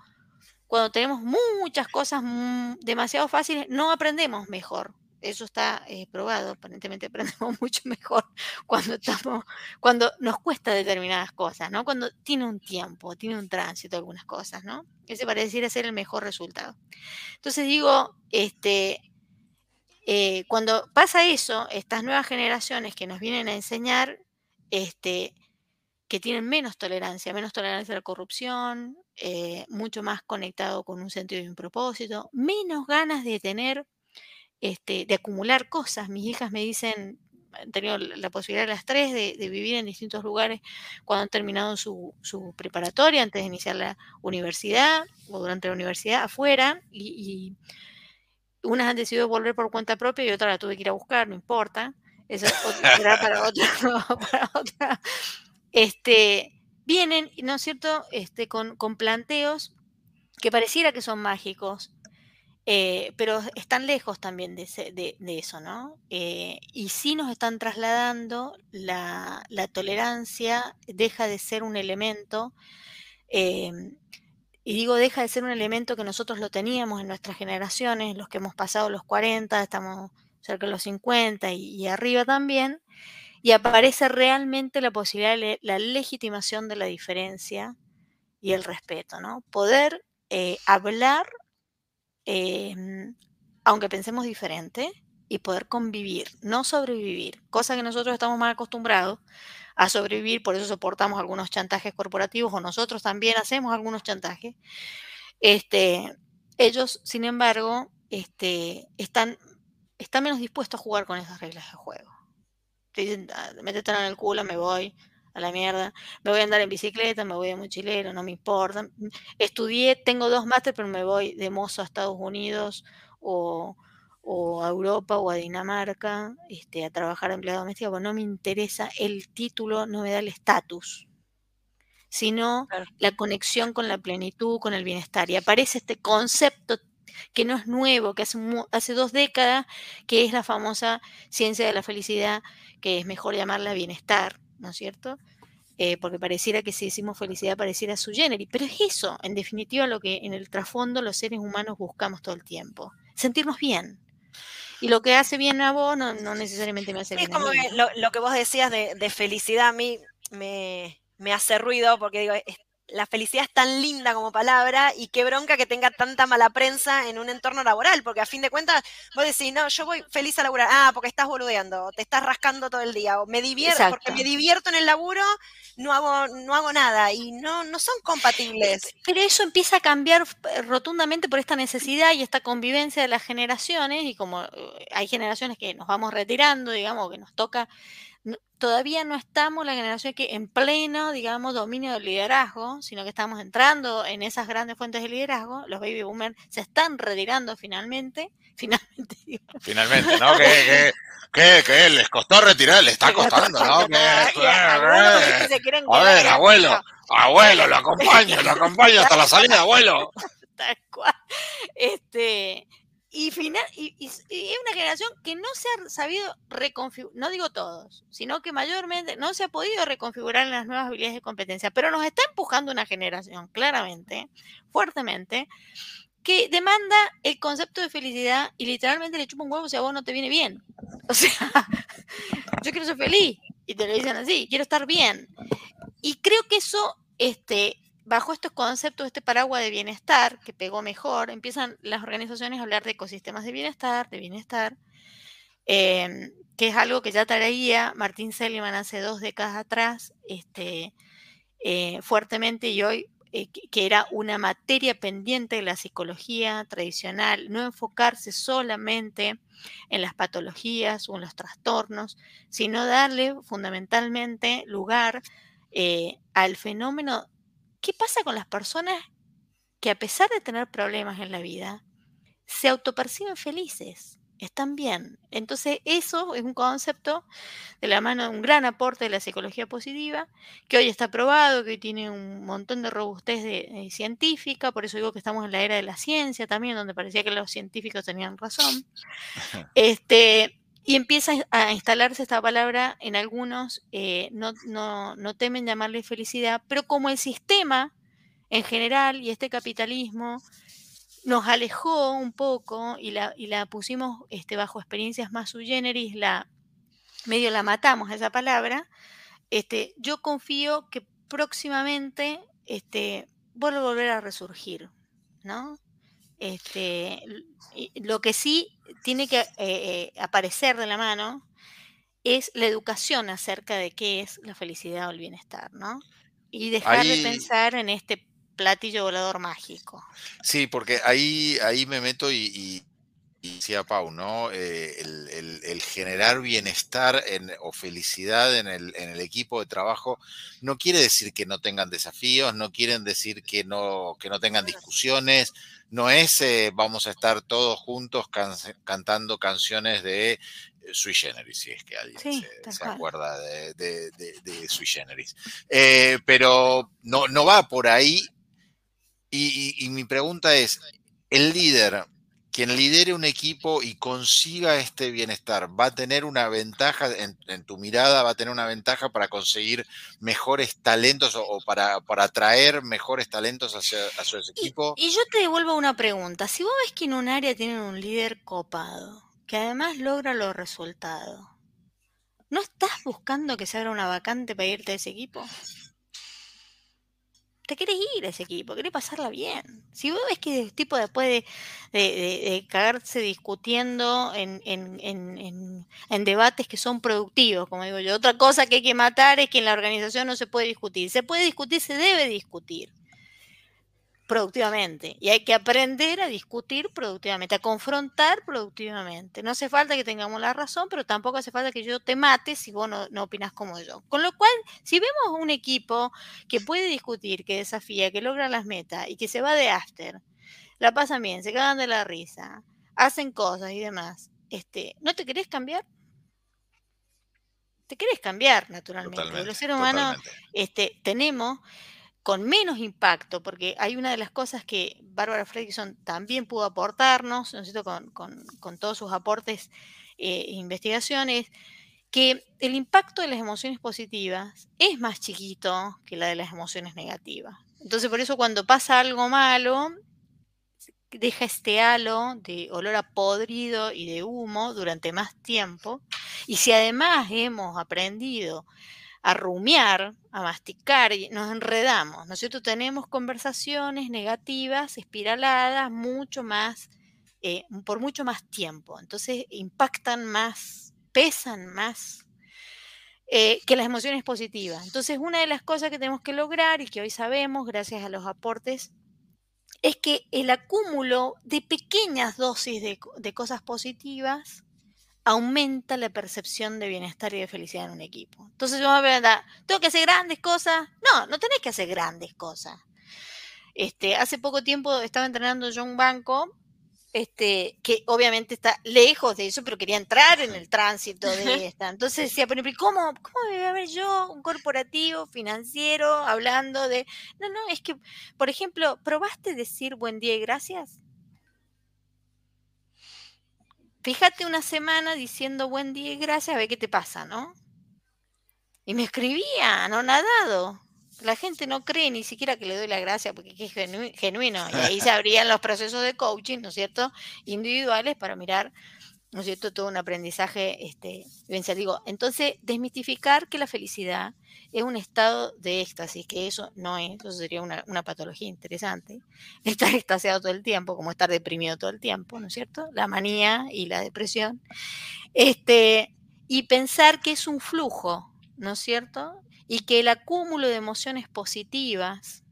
cuando tenemos muchas cosas mm, demasiado fáciles, no aprendemos mejor. Eso está eh, probado, aparentemente aprendemos mucho mejor cuando estamos, cuando nos cuesta determinadas cosas, ¿no? Cuando tiene un tiempo, tiene un tránsito algunas cosas, ¿no? Ese pareciera ser el mejor resultado. Entonces digo, este, eh, cuando pasa eso, estas nuevas generaciones que nos vienen a enseñar, este, que tienen menos tolerancia, menos tolerancia a la corrupción, eh, mucho más conectado con un sentido y un propósito, menos ganas de tener, este, de acumular cosas. Mis hijas me dicen, han tenido la posibilidad las tres de, vivir en distintos lugares cuando han terminado su, preparatoria, antes de iniciar la universidad o durante la universidad, afuera, y, unas han decidido volver por cuenta propia y otra la tuve que ir a buscar, no importa. Eso será para otra, para otra este, vienen, ¿no es cierto?, este, con, planteos que pareciera que son mágicos, eh, pero están lejos también de, eso, ¿no? Eh, y sí nos están trasladando la, tolerancia, deja de ser un elemento, eh, y digo deja de ser un elemento que nosotros lo teníamos en nuestras generaciones, los que hemos pasado los 40, estamos cerca de los 50 y arriba también, y aparece realmente la posibilidad de la legitimación de la diferencia y el respeto, ¿no? Poder eh, hablar, em, aunque pensemos diferente, y poder convivir, no sobrevivir, cosa que nosotros estamos más acostumbrados a sobrevivir, por eso soportamos algunos chantajes corporativos o nosotros también hacemos algunos chantajes. Este, ellos, sin embargo, este, están, están menos dispuestos a jugar con esas reglas de juego te dicen, ah, métete en el culo, me voy a la mierda, me voy a andar en bicicleta, me voy de mochilero, no me importa. Estudié, tengo dos másteres, pero me voy de mozo a Estados Unidos o, a Europa o a Dinamarca este, a trabajar empleado doméstico, porque no me interesa el título, no me da el estatus, sino la conexión con la plenitud, con el bienestar. Y aparece este concepto que no es nuevo, que hace, hace dos décadas, que es la famosa ciencia de la felicidad, que es mejor llamarla bienestar, ¿no es cierto? Eh, porque pareciera que si decimos felicidad pareciera su género, pero es eso, en definitiva, lo que en el trasfondo los seres humanos buscamos todo el tiempo, sentirnos bien. Y lo que hace bien a vos no, necesariamente me hace bien. Es como Lo, que vos decías de, de felicidad a mí me, me hace ruido porque digo, la felicidad es tan linda como palabra y qué bronca que tenga tanta mala prensa en un entorno laboral, porque a fin de cuentas vos decís, no, yo voy feliz a laburar, ah, porque estás boludeando, te estás rascando todo el día, o me divierto, porque me divierto en el laburo, no hago, no hago nada, y no, no son compatibles. Pero eso empieza a cambiar eh, rotundamente por esta necesidad y esta convivencia de las generaciones, y como eh, hay generaciones que nos vamos retirando, digamos, que nos toca todavía no estamos la generación que en pleno, digamos, dominio del liderazgo, sino que estamos entrando en esas grandes fuentes de liderazgo. Los baby boomers se están retirando finalmente. Finalmente, Finalmente, ¿no? ¿Qué, qué, qué, les costó retirar? Le está costando, ¿no? a ver, abuelo, abuelo, lo acompaño, lo acompaño hasta la salida, abuelo. Tal cual. Este, y, final, y, es una generación que no se ha sabido reconfigurar, no digo todos, sino que mayormente no se ha podido reconfigurar en las nuevas habilidades de competencia, pero nos está empujando una generación, claramente, fuertemente, que demanda el concepto de felicidad y literalmente le chupa un huevo si a vos no te viene bien. O sea, yo quiero ser feliz y te lo dicen así, quiero estar bien. Y creo que eso este, bajo estos conceptos, este paraguas de bienestar, que pegó mejor, empiezan las organizaciones a hablar de ecosistemas de bienestar, de bienestar, em, que es algo que ya traía Martín Seligman hace dos décadas atrás, este, eh, fuertemente y hoy, eh, que, era una materia pendiente de la psicología tradicional, no enfocarse solamente en las patologías o en los trastornos, sino darle fundamentalmente lugar eh, al fenómeno ¿qué pasa con las personas que a pesar de tener problemas en la vida, se autoperciben felices, están bien. Entonces, eso es un concepto de la mano de un gran aporte de la psicología positiva, que hoy está probado, que hoy tiene un montón de robustez de, científica, por eso digo que estamos en la era de la ciencia también, donde parecía que los científicos tenían razón. Este, y empieza a instalarse esta palabra en algunos, eh, no, no temen llamarle felicidad, pero como el sistema en general y este capitalismo nos alejó un poco y la, la pusimos este, bajo experiencias más sui generis, la, medio la matamos esa palabra, este, yo confío que próximamente este, vuelva a volver a resurgir, ¿no? Este, lo que sí tiene que eh, eh, aparecer de la mano es la educación acerca de qué es la felicidad o el bienestar, ¿no? Y dejar de pensar en este platillo volador mágico. Sí, porque ahí, ahí me meto y, decía Pau, ¿no? Eh, el, generar bienestar o felicidad en el, en el, equipo de trabajo no quiere decir que no tengan desafíos, no quieren decir que no, que no tengan discusiones, no es eh, vamos a estar todos juntos cantando canciones de eh, Sui Generis, si es que alguien se, acuerda de, de, Sui Generis. pero no, no va por ahí y, mi pregunta es, el líder, quien lidere un equipo y consiga este bienestar, ¿va a tener una ventaja, en, tu mirada, va a tener una ventaja para conseguir mejores talentos o, para, atraer mejores talentos hacia, a su equipo? Y, yo te devuelvo una pregunta. Si vos ves que en un área tienen un líder copado, que además logra los resultados, ¿no estás buscando que se abra una vacante para irte a ese equipo? Te querés ir a ese equipo, querés pasarla bien. Si vos ves que el tipo después de, cagarse discutiendo en, en, debates que son productivos, como digo yo, otra cosa que hay que matar es que en la organización no se puede discutir. Se puede discutir, se debe discutir productivamente. Y hay que aprender a discutir productivamente, a confrontar productivamente. No hace falta que tengamos la razón, pero tampoco hace falta que yo te mate si vos no, no opinas como yo. Con lo cual, si vemos un equipo que puede discutir, que desafía, que logra las metas y que se va de after, la pasan bien, se cagan de la risa, hacen cosas y demás, este, ¿no te querés cambiar? Te querés cambiar, naturalmente. Los seres humanos este, tenemos con menos impacto, porque hay una de las cosas que Bárbara Fredrickson también pudo aportarnos, ¿no con, con, todos sus aportes e investigaciones, que el impacto de las emociones positivas es más chiquito que la de las emociones negativas. Entonces, por eso cuando pasa algo malo, deja este halo de olor a podrido y de humo durante más tiempo. Y si además hemos aprendido a rumiar, a masticar y nos enredamos, ¿no es cierto? Tenemos conversaciones negativas, espiraladas, mucho más, eh, por mucho más tiempo. Entonces impactan más, pesan más eh, que las emociones positivas. Entonces, una de las cosas que tenemos que lograr y que hoy sabemos, gracias a los aportes, es que el acúmulo de pequeñas dosis de cosas positivas aumenta la percepción de bienestar y de felicidad en un equipo. Entonces yo me preguntar, ¿tengo que hacer grandes cosas? No, no tenés que hacer grandes cosas. Este, hace poco tiempo estaba entrenando John Banco, este, que obviamente está lejos de eso, pero quería entrar en el tránsito de esta. Entonces decía, pero ¿cómo, cómo voy a ver yo un corporativo financiero hablando de... No, no, es que, por ejemplo, ¿probaste decir buen día y gracias? Fíjate una semana diciendo buen día y gracias, a ver qué te pasa, ¿no? Y me escribía, no nadado. La gente no cree ni siquiera que le doy la gracia porque es genuino. Y ahí se abrían los procesos de coaching, ¿no es cierto? Individuales para mirar ¿no es cierto? Todo un aprendizaje este, Digo, entonces, desmitificar que la felicidad es un estado de éxtasis, que eso no es, eso sería una, patología interesante. Estar extasiado todo el tiempo, como estar deprimido todo el tiempo, ¿no es cierto? La manía y la depresión. Este, y pensar que es un flujo, ¿no es cierto? Y que el acúmulo de emociones positivas,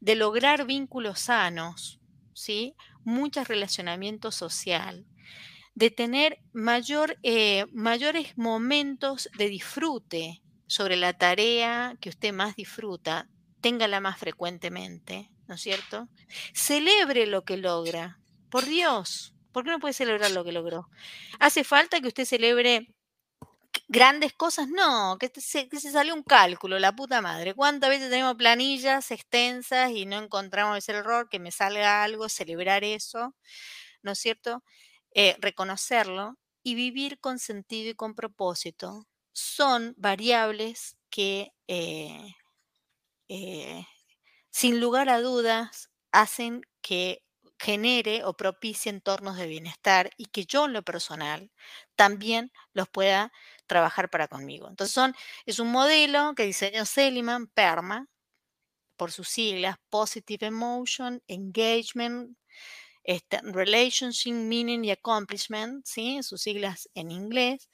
de lograr vínculos sanos, ¿sí? Mucho relacionamiento social, de tener mayor, eh, mayores momentos de disfrute sobre la tarea que usted más disfruta, téngala más frecuentemente, ¿no es cierto? Celebre lo que logra. Por Dios, ¿por qué no puede celebrar lo que logró? ¿Hace falta que usted celebre grandes cosas? No, que se, que se salió un cálculo, la puta madre. ¿Cuántas veces tenemos planillas extensas y no encontramos ese error, que me salga algo, celebrar eso, ¿no es cierto? Eh, reconocerlo y vivir con sentido y con propósito son variables que eh, eh, sin lugar a dudas hacen que genere o propicie entornos de bienestar y que yo en lo personal también los pueda trabajar para conmigo. Entonces son, es un modelo que diseñó Seliman, PERMA, por sus siglas, Positive Emotion, Engagement, este, Relationship, Meaning y Accomplishment, ¿sí? sus siglas en inglés,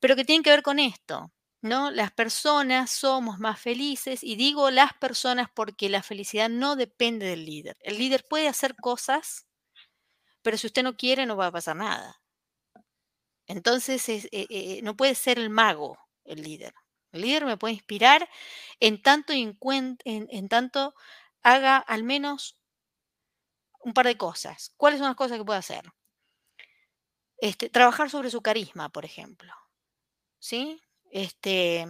pero que tienen que ver con esto, ¿no? Las personas somos más felices y digo las personas porque la felicidad no depende del líder. El líder puede hacer cosas, pero si usted no quiere no va a pasar nada. Entonces eh, eh, no puede ser el mago el líder. El líder me puede inspirar en tanto, en, en tanto haga al menos un par de cosas. ¿Cuáles son las cosas que puede hacer? Este, trabajar sobre su carisma, por ejemplo. ¿Sí? Este,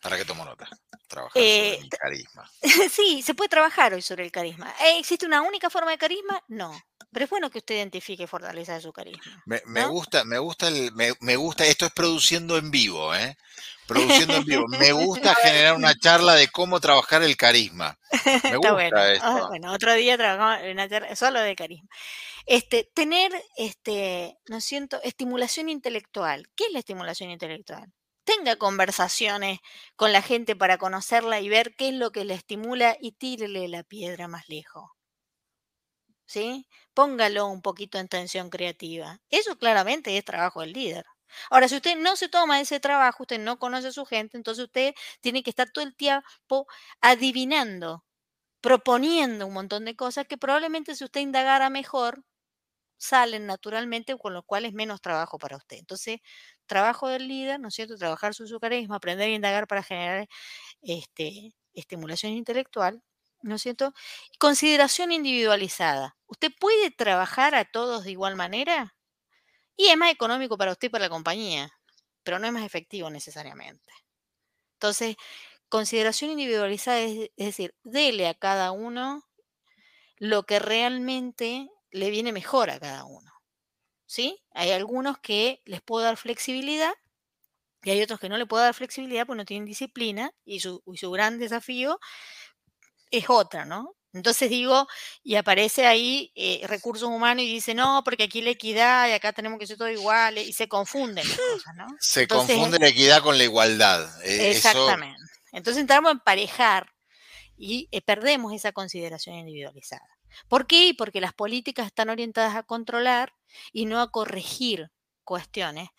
¿Para qué tomo nota? Trabajar sobre el eh, carisma. sí, se puede trabajar hoy sobre el carisma. ¿Existe una única forma de carisma? No. Pero es bueno que usted identifique fortaleza de su carisma. Me, gusta, me gusta el, me, gusta, esto es produciendo en vivo, ¿eh? Produciendo en vivo. Me gusta generar una charla de cómo trabajar el carisma. Me gusta bueno. esto. Ah, bueno, otro día trabajamos en una charla solo de carisma. Este, tener, este, no siento, estimulación intelectual. ¿Qué es la estimulación intelectual? tenga conversaciones con la gente para conocerla y ver qué es lo que la estimula y tírele la piedra más lejos. ¿Sí? Póngalo un poquito en tensión creativa. Eso claramente es trabajo del líder. Ahora, si usted no se toma ese trabajo, usted no conoce a su gente, entonces usted tiene que estar todo el tiempo adivinando, proponiendo un montón de cosas que probablemente si usted indagara mejor, salen naturalmente, con lo cual es menos trabajo para usted. Entonces, trabajo del líder, ¿no es cierto? Trabajar su, su aprender a indagar para generar este, estimulación intelectual, ¿no es cierto? Consideración individualizada. ¿Usted puede trabajar a todos de igual manera? Y es más económico para usted y para la compañía, pero no es más efectivo necesariamente. Entonces, consideración individualizada es, decir, dele a cada uno lo que realmente le viene mejor a cada uno. ¿sí? Hay algunos que les puedo dar flexibilidad y hay otros que no le puedo dar flexibilidad porque no tienen disciplina y su, gran desafío es otra, ¿no? Entonces digo, y aparece ahí eh, recursos humanos y dice, no, porque aquí la equidad y acá tenemos que ser todo igual y se confunden las cosas, ¿no? Se confunde la equidad con la igualdad. E, exactamente. Entonces entramos a emparejar y eh, perdemos esa consideración individualizada. ¿Por qué? Porque las políticas están orientadas a controlar y no a corregir cuestiones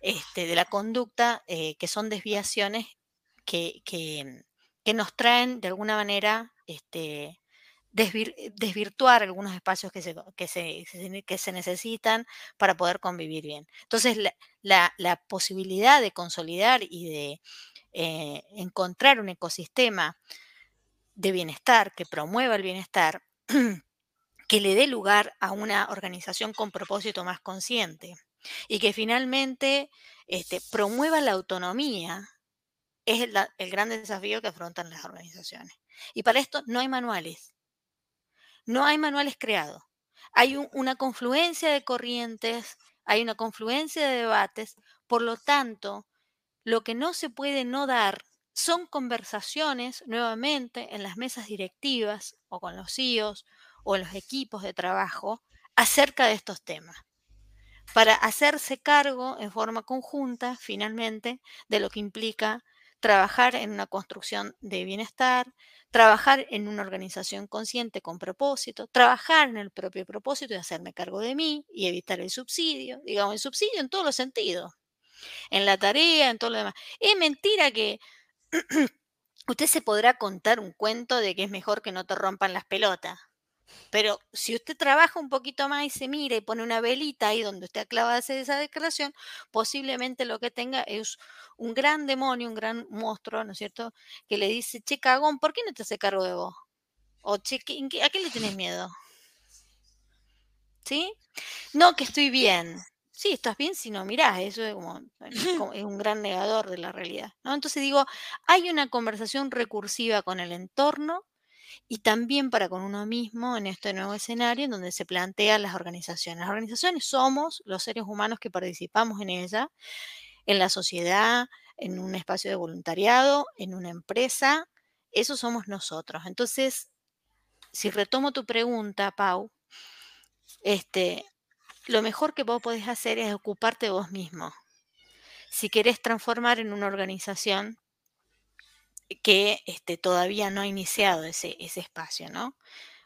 este, de la conducta que son desviaciones que, nos traen de alguna manera este, desvirtuar algunos espacios que se, que, se, necesitan para poder convivir bien. Entonces, la, posibilidad de consolidar y de eh, encontrar un ecosistema de bienestar que promueva el bienestar que le dé lugar a una organización con propósito más consciente y que finalmente este, promueva la autonomía, es el, gran desafío que afrontan las organizaciones. Y para esto no hay manuales, no hay manuales creados. Hay una confluencia de corrientes, hay una confluencia de debates, por lo tanto, lo que no se puede no dar son conversaciones nuevamente en las mesas directivas o con los CEOs o en los equipos de trabajo acerca de estos temas, para hacerse cargo en forma conjunta, finalmente, de lo que implica trabajar en una construcción de bienestar, trabajar en una organización consciente con propósito, trabajar en el propio propósito y hacerme cargo de mí y evitar el subsidio, digamos, el subsidio en todos los sentidos, en la tarea, en todo lo demás. Es mentira que usted se podrá contar un cuento de que es mejor que no te rompan las pelotas. Pero si usted trabaja un poquito más y se mira y pone una velita ahí donde usted hacer esa declaración, posiblemente lo que tenga es un gran demonio, un gran monstruo, ¿no es cierto? Que le dice, che, cagón, ¿por qué no te hace cargo de vos? O ¿A qué le tenés miedo? ¿Sí? No, que estoy bien. Sí, estás bien si no mirás, eso es como, es un gran negador de la realidad. Entonces digo, hay una conversación recursiva con el entorno y también para con uno mismo en este nuevo escenario en donde se plantean las organizaciones. Las organizaciones somos los seres humanos que participamos en ella, en la sociedad, en un espacio de voluntariado, en una empresa, eso somos nosotros. Entonces, si retomo tu pregunta, Pau, este, lo mejor que vos podés hacer es ocuparte vos mismo. Si querés transformar en una organización que este, todavía no ha iniciado ese, ese espacio, ¿no?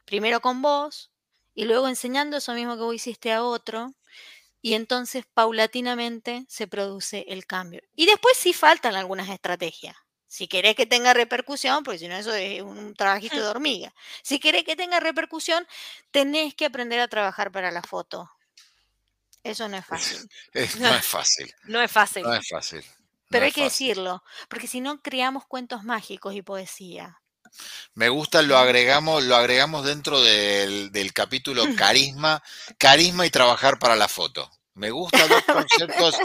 Primero con vos y luego enseñando eso mismo que vos hiciste a otro y entonces paulatinamente se produce el cambio. Y después sí faltan algunas estrategias. Si querés que tenga repercusión, porque si no eso es un trabajito de hormiga. Si querés que tenga repercusión, tenés que aprender a trabajar para la foto. Eso no es fácil. no es fácil. No es fácil. No es fácil. Pero hay que decirlo, porque si no creamos cuentos mágicos y poesía. Me gusta, lo agregamos, lo agregamos dentro del, capítulo carisma, carisma y trabajar para la foto. Me gustan dos conceptos,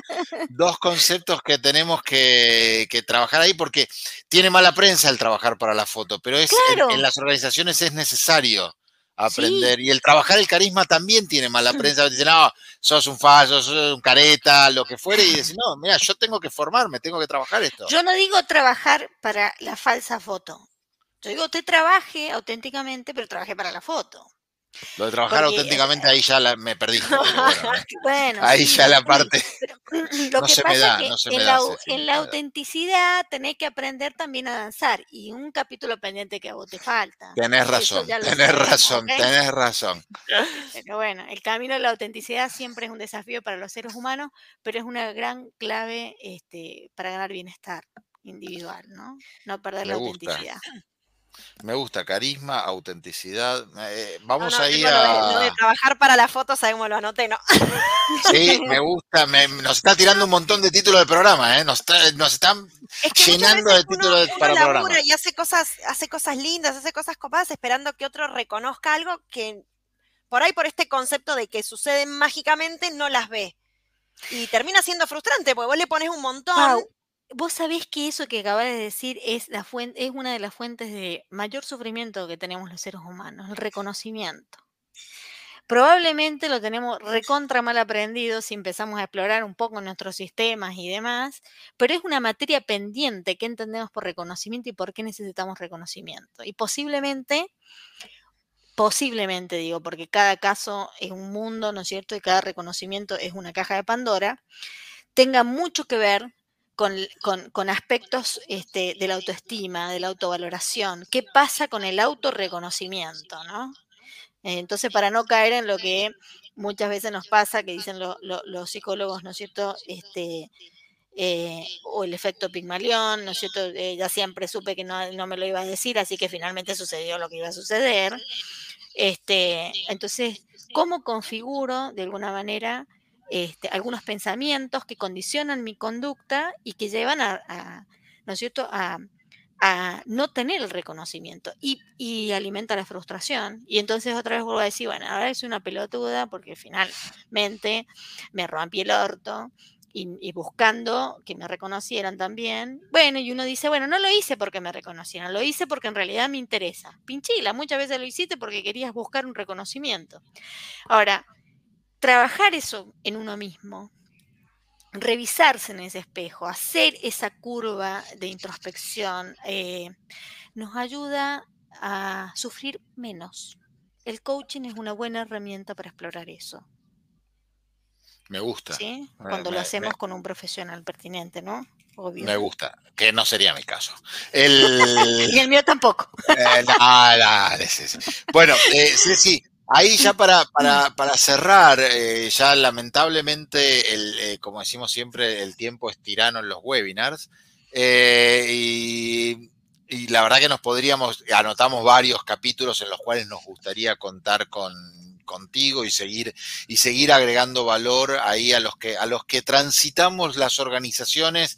dos conceptos que tenemos que, trabajar ahí porque tiene mala prensa el trabajar para la foto, pero es en, las organizaciones es necesario aprender. Y el trabajar el carisma también tiene mala prensa. Dicen, no, sos un falso, sos un careta, lo que fuere. Y dicen, no, mira, yo tengo que formarme, tengo que trabajar esto. Yo no digo trabajar para la falsa foto. Yo digo, te trabaje auténticamente, pero trabaje para la foto. Lo de trabajar auténticamente, ahí ya me perdí. Bueno, ahí ya la parte. lo que pasa es que en, la, en la autenticidad tenés que aprender también a danzar. Y un capítulo pendiente que a vos te falta. Tenés razón, tenés razón, tenés razón. Pero bueno, el camino de la autenticidad siempre es un desafío para los seres humanos, pero es una gran clave este, para ganar bienestar individual, ¿no? No perder la autenticidad. Me gusta carisma, autenticidad. Eh, vamos a ir a. Lo de, trabajar para la foto, sabemos, lo anoté, ¿no? Sí, me gusta. nos está tirando un montón de títulos del programa, ¿eh? Nos, están llenando de títulos para el programa. Y hace cosas, hace cosas lindas, hace cosas copadas, esperando que otro reconozca algo que por ahí, por este concepto de que suceden mágicamente, no las ve. Y termina siendo frustrante, porque vos le pones un montón. Vos sabés que eso que acabas de decir es, es una de las fuentes de mayor sufrimiento que tenemos los seres humanos, el reconocimiento. Probablemente lo tenemos recontra mal aprendido si empezamos a explorar un poco nuestros sistemas y demás, pero es una materia pendiente que entendemos por reconocimiento y por qué necesitamos reconocimiento. Y posiblemente, posiblemente digo, porque cada caso es un mundo, ¿no es cierto? Y cada reconocimiento es una caja de Pandora, tenga mucho que ver con, aspectos este, de la autoestima, de la autovaloración. ¿Qué pasa con el autorreconocimiento? ¿no? Entonces, para no caer en lo que muchas veces nos pasa, que dicen los psicólogos, ¿no es cierto? Este, eh, o el efecto Pigmalión, ¿no es cierto? Eh, ya siempre supe que no, no, me lo iba a decir, así que finalmente sucedió lo que iba a suceder. Este, entonces, ¿cómo configuro de alguna manera este, algunos pensamientos que condicionan mi conducta y que llevan a, ¿no cierto?, a, no tener el reconocimiento y, alimenta la frustración. Y entonces otra vez vuelvo a decir, bueno, ahora es una pelotuda porque finalmente me rompí el orto y, buscando que me reconocieran también. Bueno, y uno dice, bueno, no lo hice porque me reconocieran, lo hice porque en realidad me interesa. Pinchila, muchas veces lo hiciste porque querías buscar un reconocimiento. Ahora, trabajar eso en uno mismo, revisarse en ese espejo, hacer esa curva de introspección, eh, nos ayuda a sufrir menos. El coaching es una buena herramienta para explorar eso. Me gusta. ¿Sí? Cuando lo hacemos con un profesional pertinente, ¿no? Obvio. Me gusta, que no sería mi caso. El... y el mío tampoco. Eh, bueno, eh, sí, sí, Ahí ya para, para, cerrar, eh, ya lamentablemente, el, eh, como decimos siempre, el tiempo es tirano en los webinars. Eh, y, la verdad que nos podríamos, anotamos varios capítulos en los cuales nos gustaría contar con, contigo y seguir, y seguir agregando valor ahí a los que, a los que transitamos las organizaciones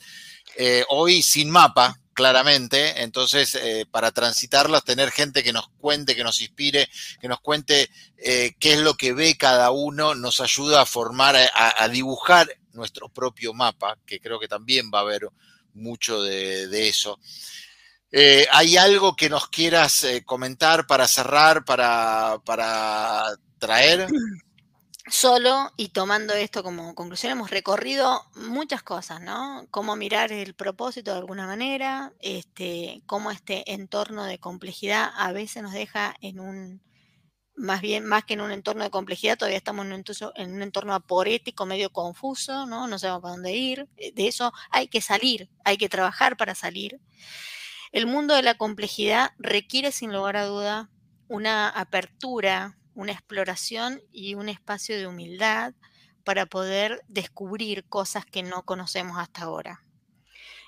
hoy sin mapa, claramente. Entonces, eh, para transitarlos, tener gente que nos cuente, que nos inspire, que nos cuente eh, qué es lo que ve cada uno, nos ayuda a formar, a, dibujar nuestro propio mapa, que creo que también va a haber mucho de, eso. Eh, ¿Hay algo que nos quieras comentar para cerrar, para, para traer? Solo y tomando esto como conclusión, hemos recorrido muchas cosas, ¿no? Cómo mirar el propósito de alguna manera, este, cómo este entorno de complejidad a veces nos deja en un, más bien, más que en un entorno de complejidad, todavía estamos en un entorno, en un entorno aporético, medio confuso, ¿no? No sabemos para dónde ir. Eh, de eso hay que salir, hay que trabajar para salir. El mundo de la complejidad requiere, sin lugar a duda, una apertura una exploración y un espacio de humildad para poder descubrir cosas que no conocemos hasta ahora.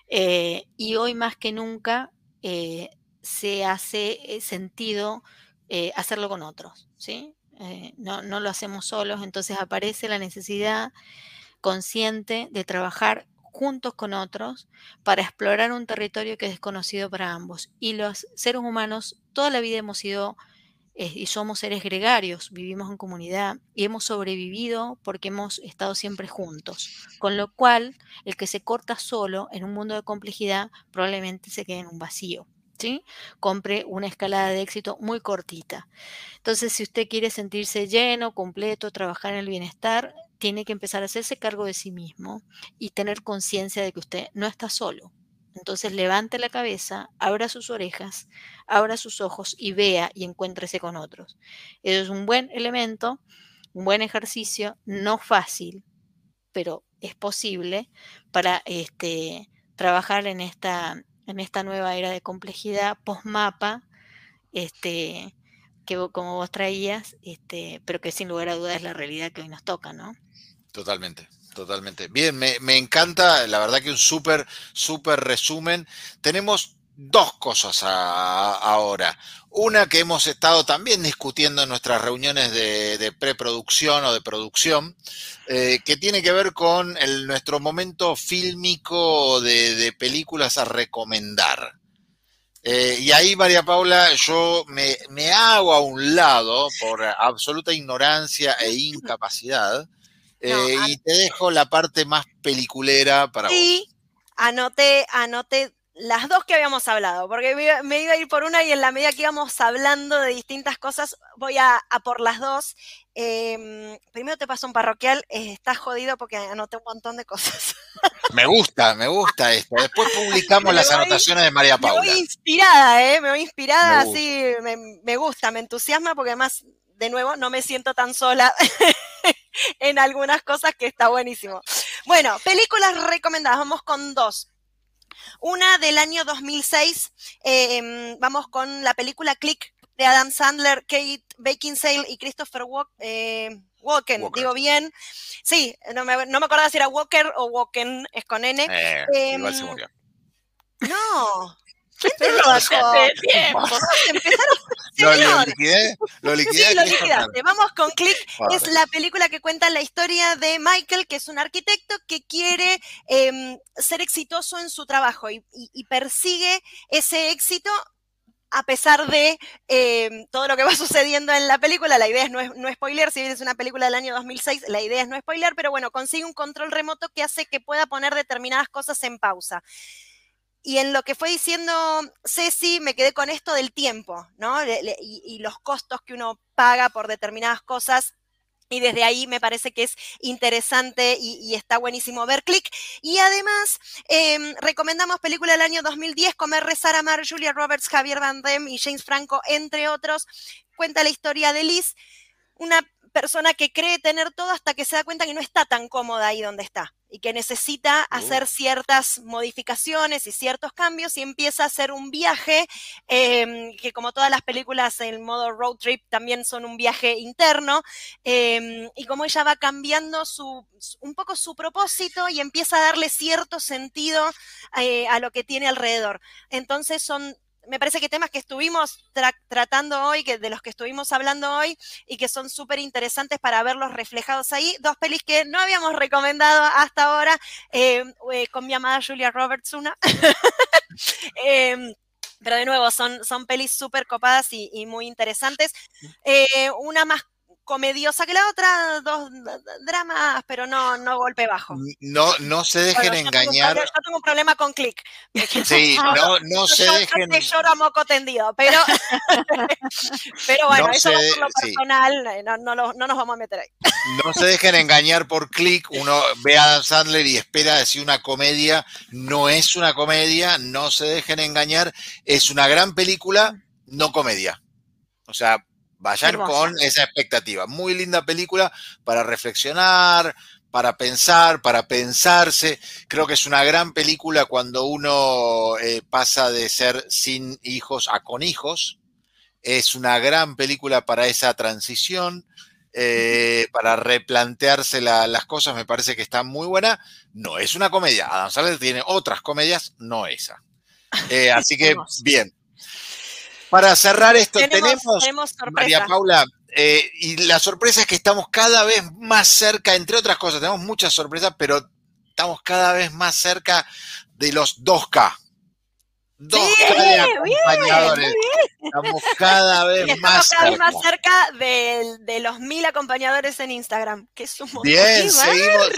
Eh, y hoy más que nunca eh, se hace eh, sentido hacerlo con otros, ¿sí? no, no lo hacemos solos, entonces aparece la necesidad consciente de trabajar juntos con otros para explorar un territorio que es desconocido para ambos. Y los seres humanos toda la vida hemos sido y somos seres gregarios, vivimos en comunidad y hemos sobrevivido porque hemos estado siempre juntos. Con lo cual, el que se corta solo en un mundo de complejidad probablemente se quede en un vacío. ¿Sí? Compre una escalada de éxito muy cortita. Entonces, si usted quiere sentirse lleno, completo, trabajar en el bienestar, tiene que empezar a hacerse cargo de sí mismo y tener conciencia de que usted no está solo, entonces levante la cabeza, abra sus orejas, abra sus ojos y vea y encuéntrese con otros. Eso es un buen elemento, un buen ejercicio, no fácil, pero es posible para este, trabajar en esta, en esta nueva era de complejidad post-mapa, este, que como vos traías, este, pero que sin lugar a dudas es la realidad que hoy nos toca, ¿no? Totalmente. Totalmente. Bien, me, encanta, la verdad que un súper, súper resumen. Tenemos dos cosas ahora. Una que hemos estado también discutiendo en nuestras reuniones de, preproducción o de producción, eh, que tiene que ver con nuestro momento fílmico de, películas a recomendar. Eh, y ahí, María Paula, yo me, me hago a un lado por absoluta ignorancia e incapacidad eh, y te dejo la parte más peliculera para sí, anoté, anoté las dos que habíamos hablado, porque me iba a ir por una y en la medida que íbamos hablando de distintas cosas, voy a, por las dos. Em, primero te paso un parroquial, eh, estás jodido porque anoté un montón de cosas. Me gusta, me gusta esto. Después publicamos las anotaciones de María Paula. Me voy inspirada, ¿eh? Me voy inspirada, así, me, me gusta, me entusiasma porque además de nuevo, no me siento tan sola en algunas cosas que está buenísimo. Bueno, películas recomendadas, vamos con dos. Una del año 2006, em, vamos con la película Click de Adam Sandler, Kate Beckinsale y Christopher eh, Walken, digo bien. Sí, no me, no me acordaba si era Walker o Walken, es con N. Eh, igual se em, murió. No, ¿Quién te lo bajó? Empezaron. Lo, liquidé, lo liquidé. Sí, lo liquidaste. Vamos con Click. Es la película que cuenta la historia de Michael, que es un arquitecto que quiere em, ser exitoso en su trabajo y, persigue ese éxito a pesar de em, todo lo que va sucediendo en la película, la idea es no, no spoiler, si bien es una película del año 2006, la idea es no spoiler, pero bueno, consigue un control remoto que hace que pueda poner determinadas cosas en pausa. Y en lo que fue diciendo Ceci, me quedé con esto del tiempo, ¿no? y, los costos que uno paga por determinadas cosas. Y desde ahí me parece que es interesante y, está buenísimo ver Click. Y además, em, recomendamos película del año 2010, Comer, Rezar, Amar, Julia Roberts, Javier Van Damme y James Franco, entre otros. Cuenta la historia de Liz, una persona que cree tener todo hasta que se da cuenta que no está tan cómoda ahí donde está y que necesita hacer ciertas modificaciones y ciertos cambios y empieza a hacer un viaje, em, que como todas las películas en modo road trip también son un viaje interno, em, y como ella va cambiando su, un poco su propósito y empieza a darle cierto sentido eh, a lo que tiene alrededor. Entonces son me parece que temas que estuvimos tratando hoy, que de los que estuvimos hablando hoy y que son súper interesantes para verlos reflejados ahí. Dos pelis que no habíamos recomendado hasta ahora, eh, eh, con mi amada Julia Roberts, una. Em, pero de nuevo, son, son pelis súper copadas y, muy interesantes. Eh, una más comediosa que la otra, dos dramas, pero no, no golpe bajo. No, no se dejen engañar. yo tengo un problema con click. Sí, no, no se dejen. Yo lloro a moco tendido, pero, pero bueno, eso es por lo personal, eh, no, no, no, nos vamos a meter ahí. No se dejen engañar por click. Uno ve a Adam Sandler y espera decir una comedia. No es una comedia, no se dejen engañar. Es una gran película, no comedia. O sea, Vayan con esa expectativa. Muy linda película para reflexionar, para pensar, para pensarse. Creo que es una gran película cuando uno eh, pasa de ser sin hijos a con hijos. Es una gran película para esa transición, eh, para replantearse las cosas. Me parece que está muy buena. No es una comedia. Adam Sandler tiene otras comedias, no esa. Eh, así que, bien. Para cerrar esto, tenemos, María Paula, eh, y la sorpresa es que estamos cada vez más cerca, entre otras cosas, tenemos muchas sorpresas, pero estamos cada vez más cerca de los 2K. Dos de acompañadores. Estamos cada vez más cada vez más cerca. de, los mil acompañadores en Instagram, que es un Bien, seguimos,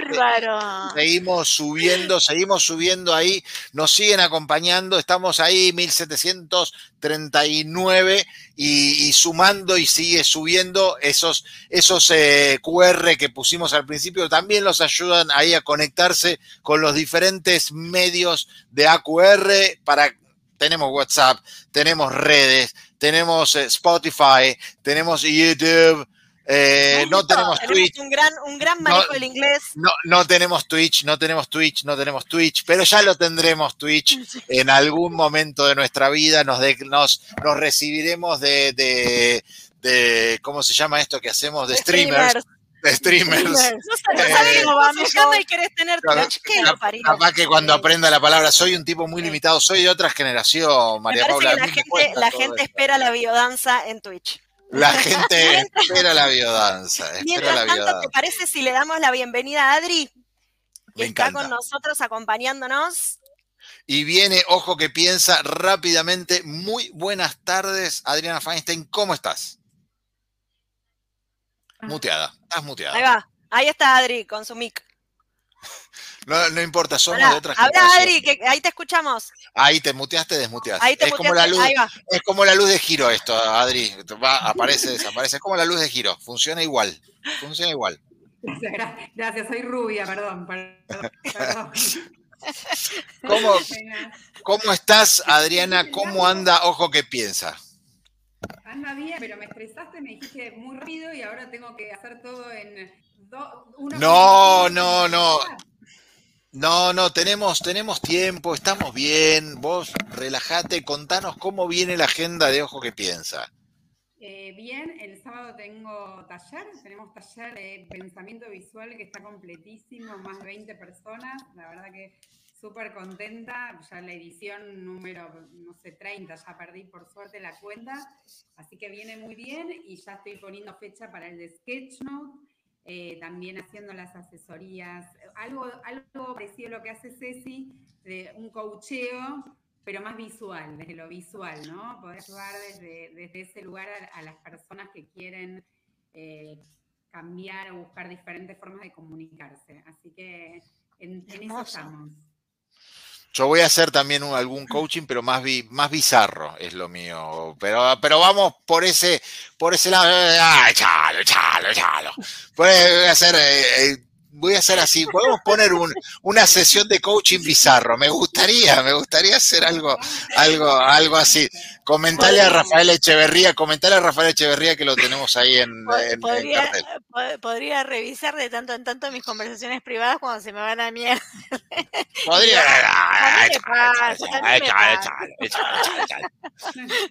seguimos subiendo, seguimos subiendo ahí, nos siguen acompañando, estamos ahí 1739 y, y sumando y sigue subiendo esos, esos eh, QR que pusimos al principio, también los ayudan ahí a conectarse con los diferentes medios de AQR para tenemos WhatsApp, tenemos redes, tenemos eh, Spotify, tenemos YouTube, eh, no tenemos Twitch. Un gran, un gran manejo del inglés. No, no tenemos Twitch, no tenemos Twitch, no tenemos Twitch, pero ya lo tendremos Twitch en algún momento de nuestra vida. Nos, nos, nos recibiremos de, de, de, ¿cómo se llama esto que hacemos? De, streamers streamers. No, cómo se llama y querés tener Capaz que cuando aprenda la palabra, soy un tipo muy limitado, soy de otra generación, María Paula. la gente, la gente espera la biodanza en Twitch. La gente espera la biodanza. Mientras la tanto, ¿te parece si le damos la bienvenida a Adri? Que está con nosotros acompañándonos. Y viene, ojo que piensa rápidamente. Muy buenas tardes, Adriana Feinstein. ¿Cómo estás? Muteada, estás muteada. Ahí va, ahí está Adri con su mic. No, no importa, somos de otras Habla Adri, que ahí te escuchamos. Ahí te muteaste, desmuteaste. Ahí te es, como la luz, es como la luz de giro esto, Adri. Va, aparece, desaparece. Es como la luz de giro. Funciona igual. Funciona igual. Gracias, soy rubia, perdón. ¿Cómo, ¿Cómo estás, Adriana? ¿Cómo anda? Ojo que piensa. Anda bien, pero me estresaste, me dijiste muy rápido y ahora tengo que hacer todo en No, no, no. No, no, tenemos, tenemos tiempo, estamos bien. Vos relájate, contanos cómo viene la agenda de Ojo que Piensa. Eh, bien, el sábado tengo taller, tenemos taller de pensamiento visual que está completísimo, más de 20 personas. La verdad que súper contenta, ya la edición número, no sé, 30, ya perdí por suerte la cuenta, así que viene muy bien y ya estoy poniendo fecha para el de Sketchnote, eh, también haciendo las asesorías, algo, algo parecido a lo que hace Ceci, de un coacheo, pero más visual, desde lo visual, ¿no? Poder ayudar desde, desde ese lugar a, las personas que quieren eh, cambiar o buscar diferentes formas de comunicarse. Así que en, en eso estamos. Yo voy a hacer también algún coaching, pero más, más bizarro es lo mío. Pero, pero vamos por ese, por ese lado. Ah, échalo, échalo, échalo. Voy a hacer eh, eh, voy a hacer así, podemos poner una sesión de coaching bizarro, me gustaría, me gustaría hacer algo, algo, algo así. Comentale a Rafael Echeverría, comentale a Rafael Echeverría que lo tenemos ahí en, podría, podría revisar de tanto en tanto mis conversaciones privadas cuando se me van a mierda. Podría.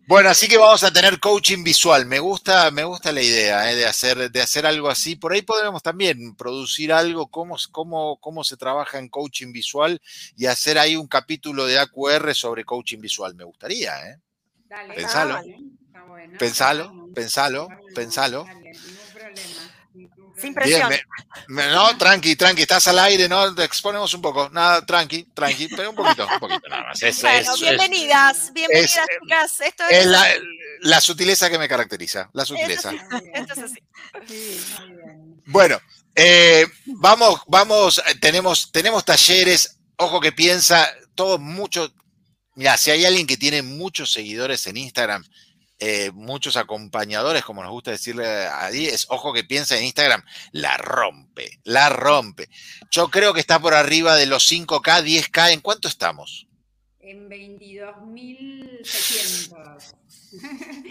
Bueno, así que vamos a tener coaching visual. Me gusta, me gusta la idea eh, de hacer, de hacer algo así. Por ahí podremos también producir algo cómo, cómo, cómo se trabaja en coaching visual y hacer ahí un capítulo de AQR sobre coaching visual. Me gustaría, ¿eh? Dale, pensalo. pensalo, pensalo, pensalo. Sin presión. no, tranqui, tranqui, estás al aire, ¿no? Te exponemos un poco. Nada, tranqui, tranqui, pero un poquito, un poquito nada más. bueno, bienvenidas, bienvenidas, chicas. Esto es, la, sutileza que me caracteriza, la sutileza. Esto es así. Bueno, eh, vamos, vamos, tenemos, tenemos talleres, ojo que piensa, todo mucho. Mira, si hay alguien que tiene muchos seguidores en Instagram, eh, muchos acompañadores, como nos gusta decirle a es ojo que piensa en Instagram, la rompe, la rompe. Yo creo que está por arriba de los 5K, 10K. ¿En cuánto estamos? En 22.600.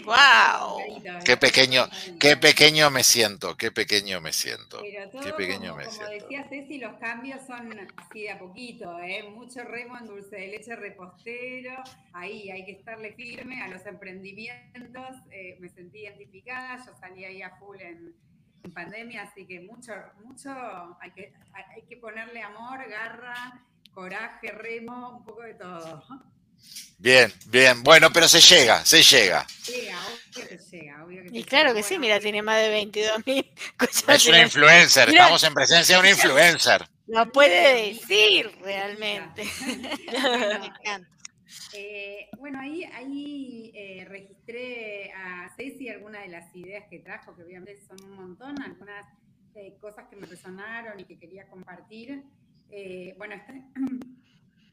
¡Wow! Qué pequeño, qué pequeño me siento, qué pequeño me siento. qué pequeño como, me como decía Ceci, los cambios son así de a poquito, ¿eh? mucho remo en dulce de leche repostero, ahí hay que estarle firme a los emprendimientos, eh, me sentí identificada, yo salí ahí a full en, pandemia, así que mucho, mucho, hay que, hay que ponerle amor, garra, coraje, remo, un poco de todo. Bien, bien. Bueno, pero se llega, se llega. Llega, obvio que llega. Obvio y claro que sí, mira, tiene más de 22 mil. Es una influencer, estamos en presencia de una influencer. Lo puede decir realmente. Eh, bueno, ahí, ahí eh, registré a Ceci algunas de las ideas que trajo, que obviamente son un montón, algunas eh, cosas que me resonaron y que quería compartir. Bueno, está,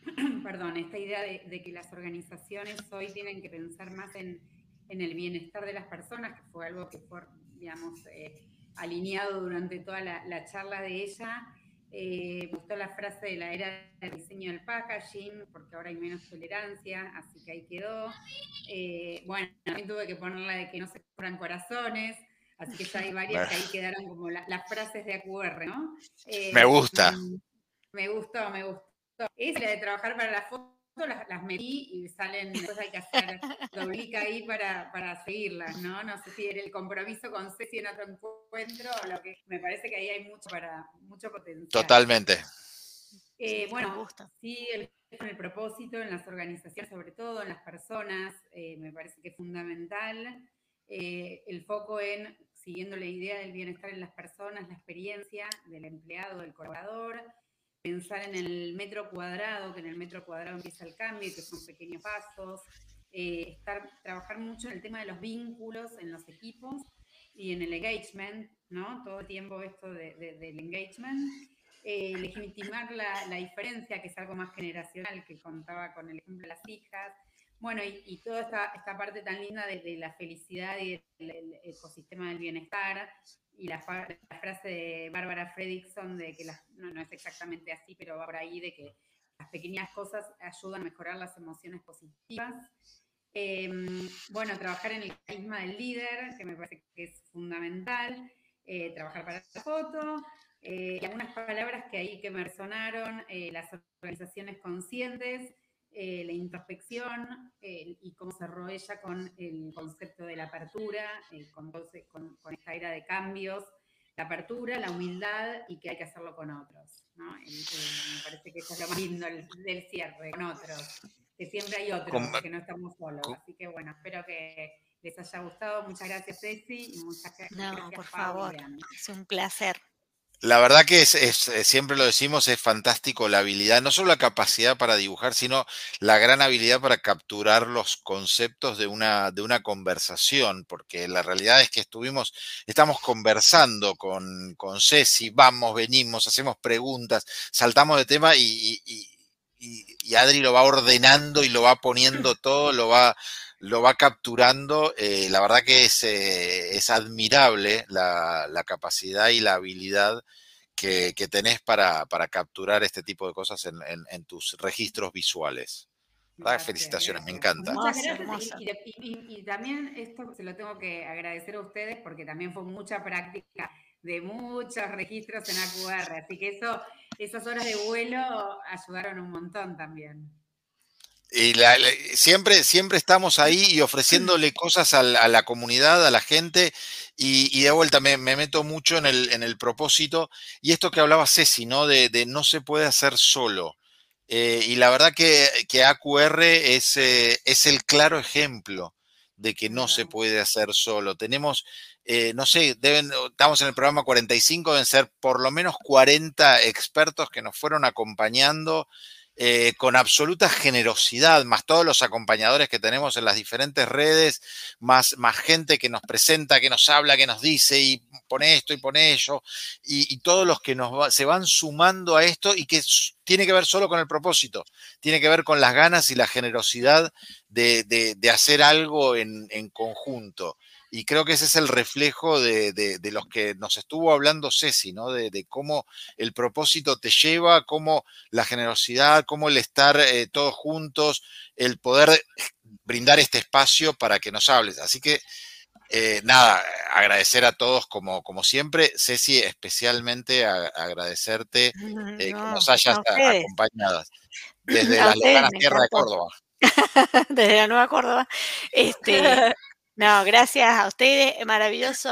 perdón, esta idea de, que las organizaciones hoy tienen que pensar más en, el bienestar de las personas, que fue algo que fue, digamos, eh, alineado durante toda la, charla de ella. Eh, me gustó la frase de la era del diseño del packaging, porque ahora hay menos tolerancia, así que ahí quedó. Eh, bueno, también tuve que ponerla de que no se cobran corazones, así que ya hay varias que ahí quedaron como las frases de AQR, ¿no? me gusta. Me gustó, me gustó. Es la de trabajar para la foto, las, las metí y salen, después hay que hacer doblica ahí para, para seguirlas, ¿no? No sé si era el compromiso con Ceci en otro encuentro o lo que me parece que ahí hay mucho para mucho potencial. Totalmente. Eh, bueno, sí, el, el propósito en las organizaciones, sobre todo en las personas, eh, me parece que es fundamental. Eh, el foco en siguiendo la idea del bienestar en las personas, la experiencia del empleado, del colaborador, pensar en el metro cuadrado, que en el metro cuadrado empieza el cambio, que son pequeños pasos, eh, estar, trabajar mucho en el tema de los vínculos en los equipos y en el engagement, ¿no? Todo el tiempo esto del engagement. Eh, legitimar la, diferencia, que es algo más generacional, que contaba con el ejemplo de las hijas. Bueno, y, toda esta, esta, parte tan linda de, la felicidad y del ecosistema del bienestar, y la, frase de Bárbara Fredrickson de que no, es exactamente así, pero va por ahí de que las pequeñas cosas ayudan a mejorar las emociones positivas. Em, bueno, trabajar en el carisma del líder, que me parece que es fundamental. Eh, trabajar para la foto. Eh, algunas palabras que ahí que me resonaron, eh, las organizaciones conscientes, eh, la introspección eh, y cómo cerró ella con el concepto de la apertura, eh, con, con, esta era de cambios, la apertura, la humildad y que hay que hacerlo con otros. me parece que eso es lo más lindo del, cierre, con otros, que siempre hay otros, que no estamos solos. Así que bueno, espero que les haya gustado. Muchas gracias, Ceci, y muchas gracias. No, por favor, es un placer. La verdad que es, eh, siempre lo decimos, es fantástico la habilidad, no solo la capacidad para dibujar, sino la gran habilidad para capturar los conceptos de una, de una conversación, porque la realidad es que estuvimos, estamos conversando con, con Ceci, vamos, venimos, hacemos preguntas, saltamos de tema y, y Adri lo va ordenando y lo va poniendo todo, lo va lo va capturando. Eh, la verdad que es, eh, es admirable la, capacidad y la habilidad que, tenés para, capturar este tipo de cosas en, tus registros visuales. Felicitaciones, me encanta. Y, también esto se lo tengo que agradecer a ustedes porque también fue mucha práctica de muchos registros en AQR, así que eso, esas horas de vuelo ayudaron un montón también. Y siempre, siempre estamos ahí y ofreciéndole cosas a la, comunidad, a la gente, y, de vuelta me, meto mucho en el, en el, propósito. Y esto que hablaba Ceci, ¿no? De, no se puede hacer solo. Eh, y la verdad que, que AQR es, eh, es, el claro ejemplo de que no se puede hacer solo. Tenemos, eh, no sé, deben, estamos en el programa 45, deben ser por lo menos 40 expertos que nos fueron acompañando eh, con absoluta generosidad, más todos los acompañadores que tenemos en las diferentes redes, más, más gente que nos presenta, que nos habla, que nos dice y pone esto y pone ello, y, todos los que nos se van sumando a esto y que tiene que ver solo con el propósito, tiene que ver con las ganas y la generosidad de, hacer algo en, en conjunto. Y creo que ese es el reflejo de, los que nos estuvo hablando Ceci, ¿no? De, cómo el propósito te lleva, cómo la generosidad, cómo el estar eh, todos juntos, el poder brindar este espacio para que nos hables. Así que, eh, nada, agradecer a todos como, como siempre. Ceci, especialmente agradecerte eh, que nos hayas acompañado desde la lejana tierra de Córdoba. desde la Nueva Córdoba. Este, No, gracias a ustedes. Maravilloso,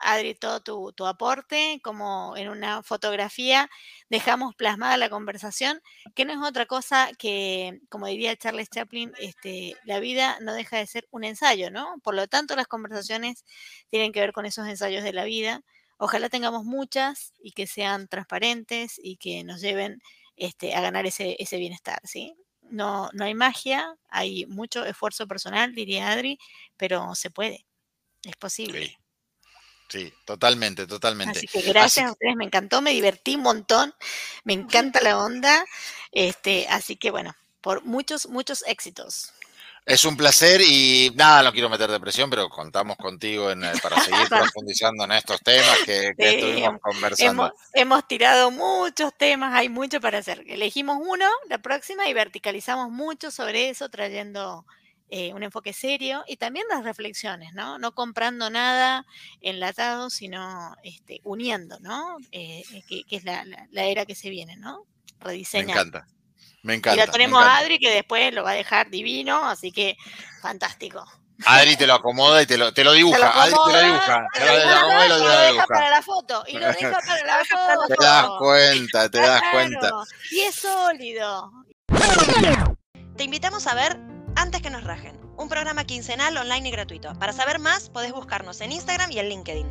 Adri, todo tu, aporte. Como en una fotografía dejamos plasmada la conversación, que no es otra cosa que, como diría Charles Chaplin, este, la vida no deja de ser un ensayo, ¿no? Por lo tanto, las conversaciones tienen que ver con esos ensayos de la vida. Ojalá tengamos muchas y que sean transparentes y que nos lleven este, a ganar ese, ese bienestar, ¿sí? No, no hay magia, hay mucho esfuerzo personal, diría Adri, pero se puede, es posible. Sí. totalmente, totalmente. Así que gracias a ustedes, me encantó, me divertí un montón, me encanta la onda, este, así que bueno, por muchos, muchos éxitos. Es un placer y nada, no quiero meter depresión, pero contamos contigo en, para seguir profundizando en estos temas que, estuvimos conversando. Hemos, tirado muchos temas, hay mucho para hacer. Elegimos uno, la próxima, y verticalizamos mucho sobre eso, trayendo eh, un enfoque serio y también las reflexiones, ¿no? No comprando nada enlatado, sino este, uniendo, ¿no? Eh, que, es la, la, era que se viene, ¿no? Rediseñar. Me encanta. Me encanta. Y lo tenemos a Adri que después lo va a dejar divino, así que fantástico. Adri te lo acomoda y te lo, te lo dibuja. Adri te lo dibuja. Te lo, acomoda y lo, deja para la foto. Y lo deja para la foto. Te das cuenta, te das cuenta. Y es sólido. Te invitamos a ver Antes que nos rajen, un programa quincenal online y gratuito. Para saber más, podés buscarnos en Instagram y en LinkedIn.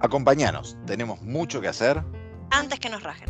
Acompáñanos, tenemos mucho que hacer. Antes que nos rajen.